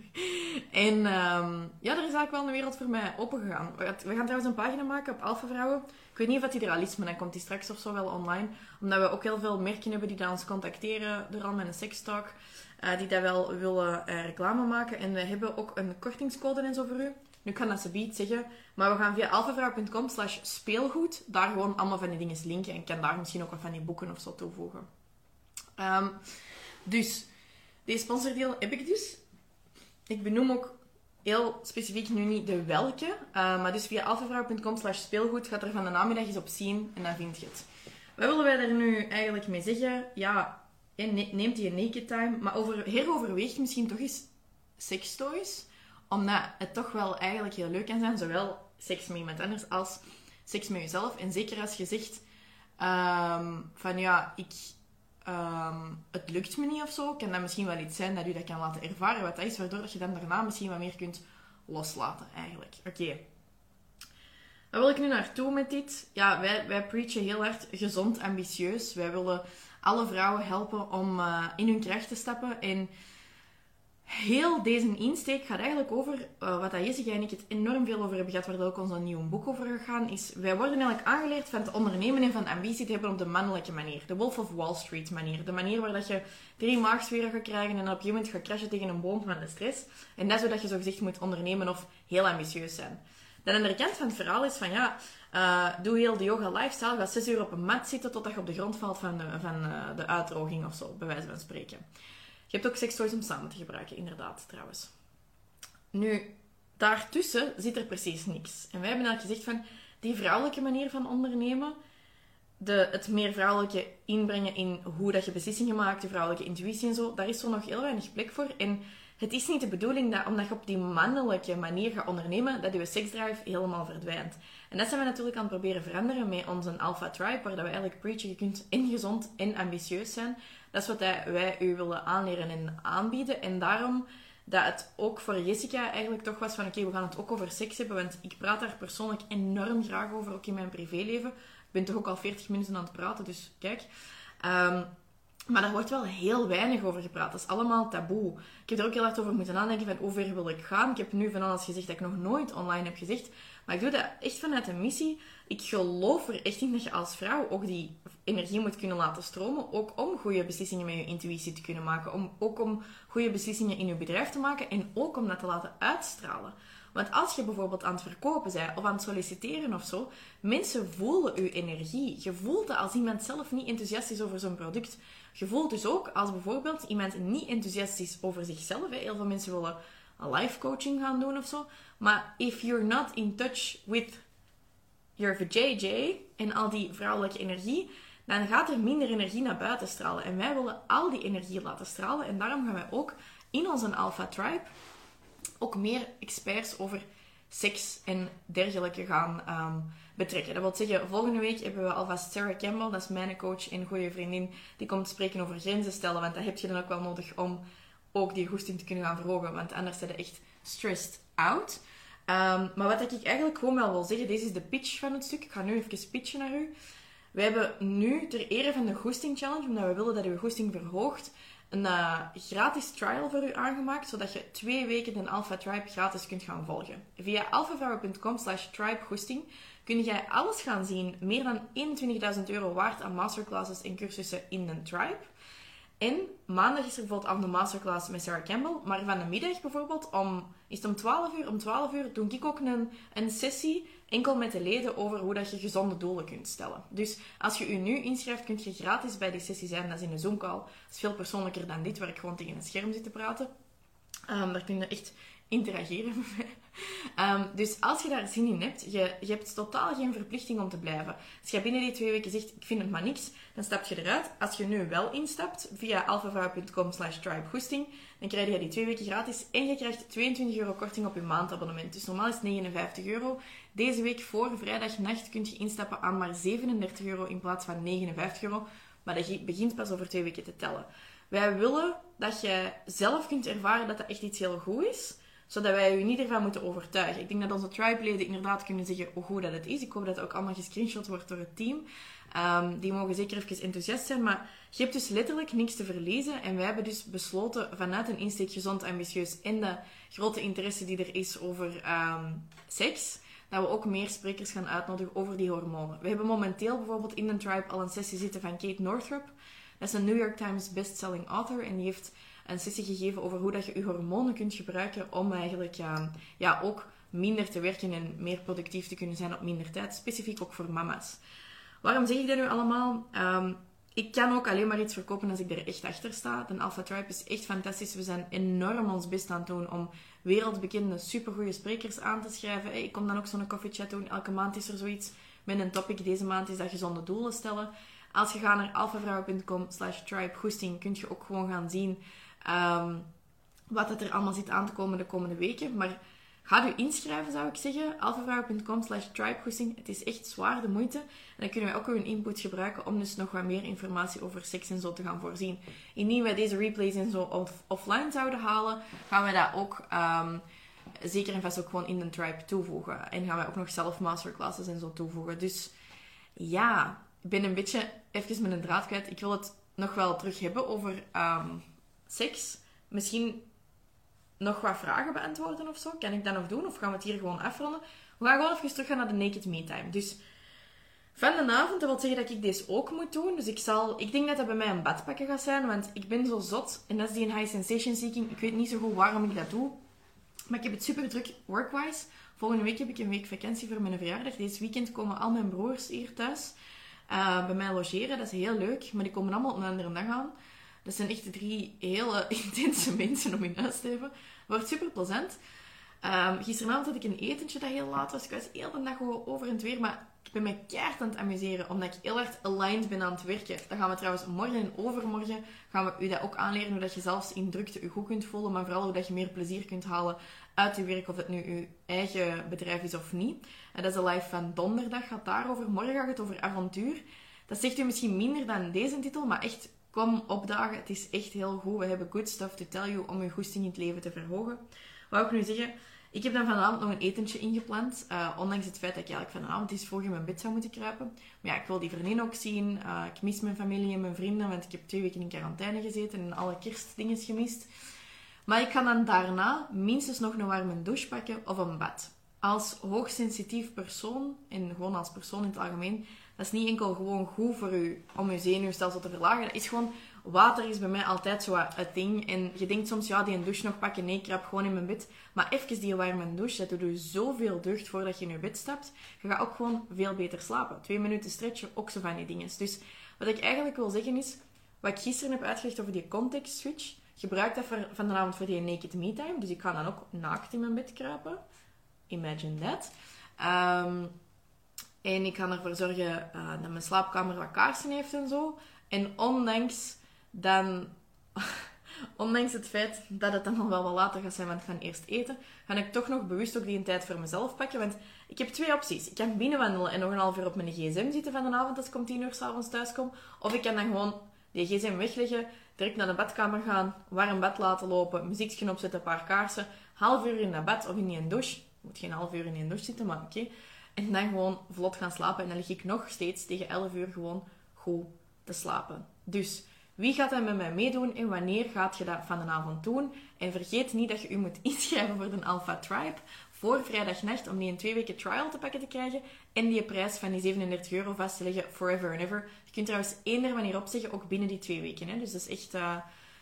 <laughs> en um, ja, er is eigenlijk wel een wereld voor mij opengegaan. We gaan trouwens een pagina maken op Alpha. Ik weet niet of die er al is, maar dan komt die straks of zo wel online. Omdat we ook heel veel merken hebben die dan ons contacteren, door al met een sextalk. Uh, die dat wel willen uh, reclame maken. En we hebben ook een kortingscode en zo voor u. Nu kan dat ze biedt zeggen, maar we gaan via alphavrouw.com slash speelgoed daar gewoon allemaal van die dingen linken. En kan daar misschien ook wat van die boeken of zo toevoegen. Um, dus, deze sponsordeel heb ik dus. Ik benoem ook heel specifiek nu niet de welke. Uh, maar dus via alphavrouw.com slash speelgoed gaat er van de namiddag eens op zien en dan vind je het. Wat willen wij daar nu eigenlijk mee zeggen? Ja, neemt die naked time, maar over, heroverweeg misschien toch eens sextoys. Omdat het toch wel eigenlijk heel leuk kan zijn, zowel seks met iemand anders als seks met jezelf. En zeker als je zegt um, van ja, ik, um, het lukt me niet of zo, kan dat misschien wel iets zijn dat u dat kan laten ervaren wat dat is, waardoor je dan daarna misschien wat meer kunt loslaten eigenlijk. Oké. Okay. Waar wil ik nu naartoe met dit? Ja, wij, wij preachen heel hard gezond, ambitieus. Wij willen alle vrouwen helpen om uh, in hun kracht te stappen. En heel deze insteek gaat eigenlijk over uh, wat dat Jessica en ik het enorm veel over hebben gehad, waar ook ons een nieuw boek over gegaan is. Wij worden eigenlijk aangeleerd van het ondernemen en van ambitie te hebben op de mannelijke manier. De Wolf of Wall Street manier. De manier waar dat je drie maagsferen gaat krijgen en op een moment gaat crashen tegen een boom van de stress. En dat is zodat je zo gezegd moet ondernemen of heel ambitieus zijn. De andere kant van het verhaal is van ja, uh, doe heel de yoga lifestyle. Ga zes uur op een mat zitten totdat je op de grond valt van, de, van uh, de uitdroging of zo, bij wijze van spreken. Je hebt ook sextoys om samen te gebruiken, inderdaad, trouwens. Nu, daartussen zit er precies niks. En wij hebben eigenlijk gezegd van, die vrouwelijke manier van ondernemen, de, het meer vrouwelijke inbrengen in hoe dat je beslissingen maakt, de vrouwelijke intuïtie en zo, daar is zo nog heel weinig plek voor. En het is niet de bedoeling dat omdat je op die mannelijke manier gaat ondernemen, dat je seksdrive helemaal verdwijnt. En dat zijn we natuurlijk aan het proberen veranderen met onze Alpha Tribe, waar we eigenlijk preachen, je kunt en gezond en ambitieus zijn. Dat is wat wij u willen aanleren en aanbieden. En daarom dat het ook voor Jessica eigenlijk toch was van oké, we gaan het ook over seks hebben, want ik praat daar persoonlijk enorm graag over, ook in mijn privéleven. Ik ben toch ook al 40 minuten aan het praten, dus kijk. Um, maar daar wordt wel heel weinig over gepraat. Dat is allemaal taboe. Ik heb er ook heel hard over moeten nadenken van hoe ver wil ik gaan. Ik heb nu van alles gezegd dat ik nog nooit online heb gezegd. Maar ik doe dat echt vanuit een missie. Ik geloof er echt in dat je als vrouw ook die energie moet kunnen laten stromen. Ook om goede beslissingen met je intuïtie te kunnen maken. Om, ook om goede beslissingen in je bedrijf te maken. En ook om dat te laten uitstralen. Want als je bijvoorbeeld aan het verkopen bent of aan het solliciteren of zo, mensen voelen je energie. Je voelt dat als iemand zelf niet enthousiast is over zo'n product. Je voelt dus ook als bijvoorbeeld iemand niet enthousiast is over zichzelf. Heel veel mensen willen life coaching gaan doen of zo. Maar if you're not in touch with your VJJ en al die vrouwelijke energie, dan gaat er minder energie naar buiten stralen. En wij willen al die energie laten stralen. En daarom gaan wij ook in onze Alpha Tribe ook meer experts over seks en dergelijke gaan um, betrekken. Dat wil zeggen, volgende week hebben we alvast Sarah Campbell, dat is mijn coach en goede vriendin, die komt spreken over grenzen stellen, want dat heb je dan ook wel nodig om ook die goesting te kunnen gaan verhogen, want anders zijn je echt stressed out. Um, maar wat ik eigenlijk gewoon wel wil zeggen, deze is de pitch van het stuk. Ik ga nu even pitchen naar u. We hebben nu ter ere van de Goesting Challenge, omdat we willen dat uw goesting verhoogt, een uh, gratis trial voor u aangemaakt, zodat je twee weken de Alpha Tribe gratis kunt gaan volgen. Via alphavrouwen.com slash tribegoesting kun jij alles gaan zien, meer dan 21.000 euro waard aan masterclasses en cursussen in de Tribe. En maandag is er bijvoorbeeld al de masterclass met Sarah Campbell. Maar van de middag bijvoorbeeld, om, is het om 12 uur? Om 12 uur doe ik ook een, een sessie enkel met de leden over hoe dat je gezonde doelen kunt stellen. Dus als je je nu inschrijft, kun je gratis bij die sessie zijn. Dat is in een Zoom-call. Dat is veel persoonlijker dan dit, waar ik gewoon tegen een scherm zit te praten. Um, daar kun je echt interageren mij. <laughs> Ehm, dus als je daar zin in hebt, je, je hebt totaal geen verplichting om te blijven. Als je binnen die twee weken zegt, ik vind het maar niks, dan stap je eruit. Als je nu wel instapt via alphavrouw.com slash dan krijg je die twee weken gratis en je krijgt 22 euro korting op je maandabonnement. Dus normaal is het 59 euro. Deze week voor vrijdagnacht kun je instappen aan maar 37 euro in plaats van 59 euro. Maar dat begint pas over twee weken te tellen. Wij willen dat je zelf kunt ervaren dat dat echt iets heel goed is zodat wij u niet ervan moeten overtuigen. Ik denk dat onze tribe-leden inderdaad kunnen zeggen hoe goed dat het is. Ik hoop dat het ook allemaal gescreenshot wordt door het team. Um, die mogen zeker even enthousiast zijn. Maar je hebt dus letterlijk niks te verliezen. En wij hebben dus besloten vanuit een insteek gezond, ambitieus en de grote interesse die er is over um, seks, dat we ook meer sprekers gaan uitnodigen over die hormonen. We hebben momenteel bijvoorbeeld in de tribe al een sessie zitten van Kate Northrup. Dat is een New York Times bestselling author en die heeft een sessie gegeven over hoe dat je je hormonen kunt gebruiken om eigenlijk ja, ja, ook minder te werken en meer productief te kunnen zijn op minder tijd. Specifiek ook voor mama's. Waarom zeg ik dat nu allemaal? Ehm, ik kan ook alleen maar iets verkopen als ik er echt achter sta. De Alpha Tribe is echt fantastisch. We zijn enorm ons best aan het doen om wereldbekende, supergoeie sprekers aan te schrijven. Ik kom dan ook zo'n coffee chat doen. Elke maand is er zoiets met een topic. Deze maand is dat gezonde doelen stellen. Als je gaat naar alphavrouwen.com slash tribe kun je ook gewoon gaan zien Um, wat het er allemaal zit aan te komen de komende weken. Maar ga u inschrijven, zou ik zeggen. alphavrouw.com slash tribehosting. Het is echt zwaar de moeite. En dan kunnen wij ook uw input gebruiken om dus nog wat meer informatie over seks en zo te gaan voorzien. Indien wij deze replays en zo off offline zouden halen, gaan wij dat ook... Um, zeker en vast ook gewoon in de tribe toevoegen. En gaan wij ook nog zelf masterclasses en zo toevoegen. Dus ja, ik ben een beetje even met een draad kwijt. Ik wil het nog wel terug hebben over um, seks misschien nog wat vragen beantwoorden of zo? Kan ik dat nog doen? Of gaan we het hier gewoon afronden? We gaan gewoon even terug gaan naar de Naked Me Time. Dus van de avond, dat wil zeggen dat ik deze ook moet doen. Dus ik zal... Ik denk dat dat bij mij een badpakken gaat zijn, want ik ben zo zot. En dat is die high sensation seeking. Ik weet niet zo goed waarom ik dat doe. Maar ik heb het super druk workwise. Volgende week heb ik een week vakantie voor mijn verjaardag. Deze weekend komen al mijn broers hier thuis uh, bij mij logeren. Dat is heel leuk. Maar die komen allemaal op een andere dag aan. Dat zijn echt drie hele <laughs> intense mensen om in huis te hebben. Wordt super plezant. Um, gisteravond had ik een etentje dat heel laat was. Ik was heel de dag over en weer, maar ik ben me keihard aan het amuseren, omdat ik heel erg aligned ben aan het werken. Dan gaan we trouwens morgen en overmorgen gaan we u dat ook aanleren, hoe dat je zelfs in drukte je goed kunt voelen, maar vooral hoe dat je meer plezier kunt halen uit je werk, of het nu je eigen bedrijf is of niet. En dat is de live van donderdag, gaat daarover. Morgen gaat het over avontuur. Dat zegt u misschien minder dan deze titel, maar echt Kom opdagen, het is echt heel goed. We hebben good stuff to tell you om je goesting in het leven te verhogen. Wat ik nu zeggen, ik heb dan vanavond nog een etentje ingepland. Uh, ondanks het feit dat ik eigenlijk vanavond eens vroeg in mijn bed zou moeten kruipen. Maar ja, ik wil die vriendin ook zien. Uh, ik mis mijn familie en mijn vrienden, want ik heb twee weken in quarantaine gezeten en alle kerstdingen gemist. Maar ik ga dan daarna minstens nog een warme douche pakken of een bad. Als hoogsensitief persoon, en gewoon als persoon in het algemeen, dat is niet enkel gewoon goed voor u om je zenuwstelsel te verlagen. Dat is gewoon, water is bij mij altijd zo ding. En je denkt soms, ja, die een douche nog pakken. Nee, ik krap gewoon in mijn bed. Maar even die warme douche, dat doet je zoveel deugd voordat je in je bed stapt. Je gaat ook gewoon veel beter slapen. Twee minuten stretchen, ook zo van die dingen. Dus wat ik eigenlijk wil zeggen is, wat ik gisteren heb uitgelegd over die context switch, gebruik dat voor, vanavond voor die naked me time. Dus ik ga dan ook naakt in mijn bed kruipen. Imagine that. Um, en ik kan ervoor zorgen uh, dat mijn slaapkamer wat kaarsen heeft en zo. En ondanks, dan, <laughs> ondanks het feit dat het dan al wel wat later gaat zijn, want ik ga eerst eten, ga ik toch nog bewust ook die tijd voor mezelf pakken. Want ik heb twee opties. Ik kan binnenwandelen en nog een half uur op mijn gsm zitten van de avond als ik om tien uur s'avonds thuis kom. Of ik kan dan gewoon die gsm wegleggen, direct naar de badkamer gaan, warm bad laten lopen, muziekje opzetten, een paar kaarsen, half uur in dat bad of in een douche. Ik moet geen half uur in een douche zitten, maar oké. En dan gewoon vlot gaan slapen. En dan lig ik nog steeds tegen 11 uur gewoon goed te slapen. Dus wie gaat dat met mij meedoen en wanneer gaat je dat van de avond doen? En vergeet niet dat je u moet inschrijven voor de Alpha Tribe voor vrijdagnacht om die een twee weken trial te pakken te krijgen en die prijs van die 37 euro vast te leggen forever and ever. Je kunt trouwens één er wanneer opzeggen, ook binnen die twee weken. Hè? Dus dat is echt... Uh,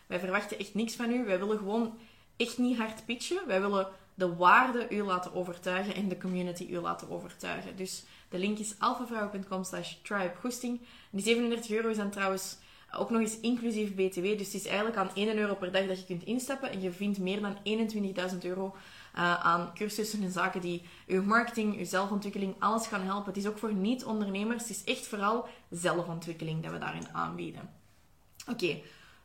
wij verwachten echt niks van u. Wij willen gewoon echt niet hard pitchen. Wij willen de waarde u laten overtuigen en de community u laten overtuigen. Dus de link is alfavrouw.com slash. Die 37 euro dan trouwens Ook nog eens inclusief BTW. Dus het is eigenlijk aan 1 euro per dag dat je kunt instappen. En je vindt meer dan 21.000 euro uh, aan cursussen en zaken die je marketing, je zelfontwikkeling, alles gaan helpen. Het is ook voor niet-ondernemers. Het is echt vooral zelfontwikkeling dat we daarin aanbieden. Oké,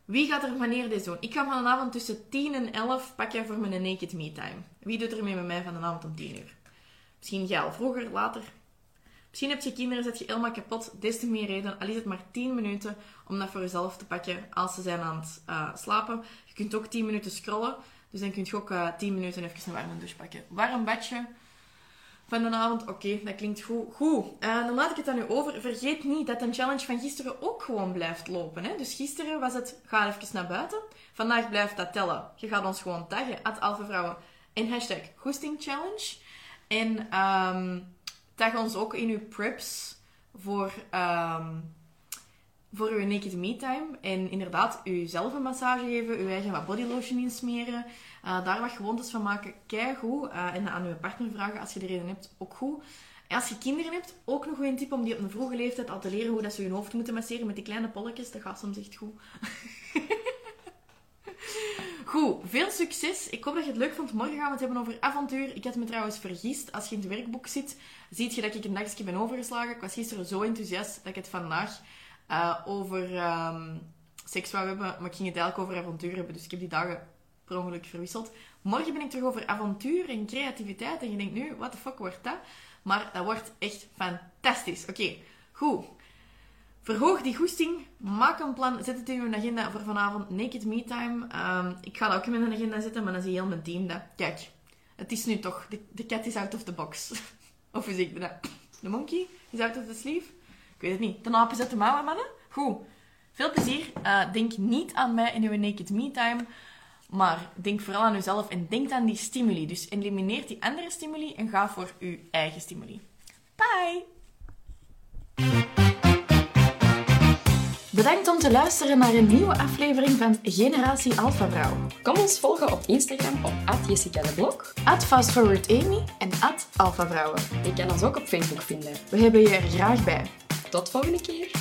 wie gaat er wanneer dit doen? Ik ga vanavond tussen 10 en 11 pakken voor mijn Naked Me Time. Wie doet er mee met mij vanavond om 10 uur? Misschien jij al vroeger, later. Misschien heb je kinderen, zet je helemaal kapot. Des te meer reden, al is het maar 10 minuten om dat voor jezelf te pakken als ze zijn aan het uh, slapen. Je kunt ook 10 minuten scrollen. Dus dan kun je ook uh, eh, 10 minuten even een warme douche pakken. Warm badje van de avond. Oké, dat klinkt goed. Goed, dan laat ik het aan u over. Vergeet niet dat een challenge van gisteren ook gewoon blijft lopen. Hè? Dus gisteren was het, ga even naar buiten. Vandaag blijft dat tellen. Je gaat ons gewoon taggen, at Alphavrouwen. En hashtag Goesting Challenge. En um, tag ons ook in uw preps voor... Um, voor uw naked me time. En inderdaad, uzelf een massage geven, uw eigen wat bodylotion insmeren. Uh, daar wat gewoontes van maken, kei goed. Uh, en aan uw partner vragen als je de reden hebt, ook goed. En als je kinderen hebt, ook nog een tip om die op een vroege leeftijd al te leren hoe dat ze hun hoofd moeten masseren met die kleine polletjes. Dat gaat soms echt goed. <laughs> Goed, veel succes. Ik hoop dat je het leuk vond. Morgen gaan we het hebben over avontuur. Ik had me trouwens vergist. Als je in het werkboek zit, zie je dat ik een dagje ben overgeslagen. Ik was gisteren zo enthousiast dat ik het vandaag uh, over um, seks wou hebben. Maar ik ging het eigenlijk over avontuur hebben. Dus ik heb die dagen per ongeluk verwisseld. Morgen ben ik terug over avontuur en creativiteit. En je denkt nu, what the fuck wordt dat? Maar dat wordt echt fantastisch. Oké, goed. Verhoog die goesting. Maak een plan. Zet het in uw agenda voor vanavond. Naked Me Time. Um, ik ga dat ook in mijn agenda zetten, maar dan zie heel mijn team dat. Kijk, het is nu toch. De, cat is out of the box. <laughs> of hoe zeg ik dat? De monkey is out of the sleeve. Ik weet het niet. De aap is de mannen. Goed. Veel plezier. Uh, denk niet aan mij in uw Naked Me Time. Maar denk vooral aan uzelf en denk aan die stimuli. Dus elimineer die andere stimuli en ga voor uw eigen stimuli. Bye! Bedankt om te luisteren naar een nieuwe aflevering van Generatie Alpha Vrouw. Kom ons volgen op Instagram op Jessica de Blok, FastForwardAmy en Alpha Vrouwen. Je kan ons ook op Facebook vinden. We hebben je er graag bij. Tot volgende keer!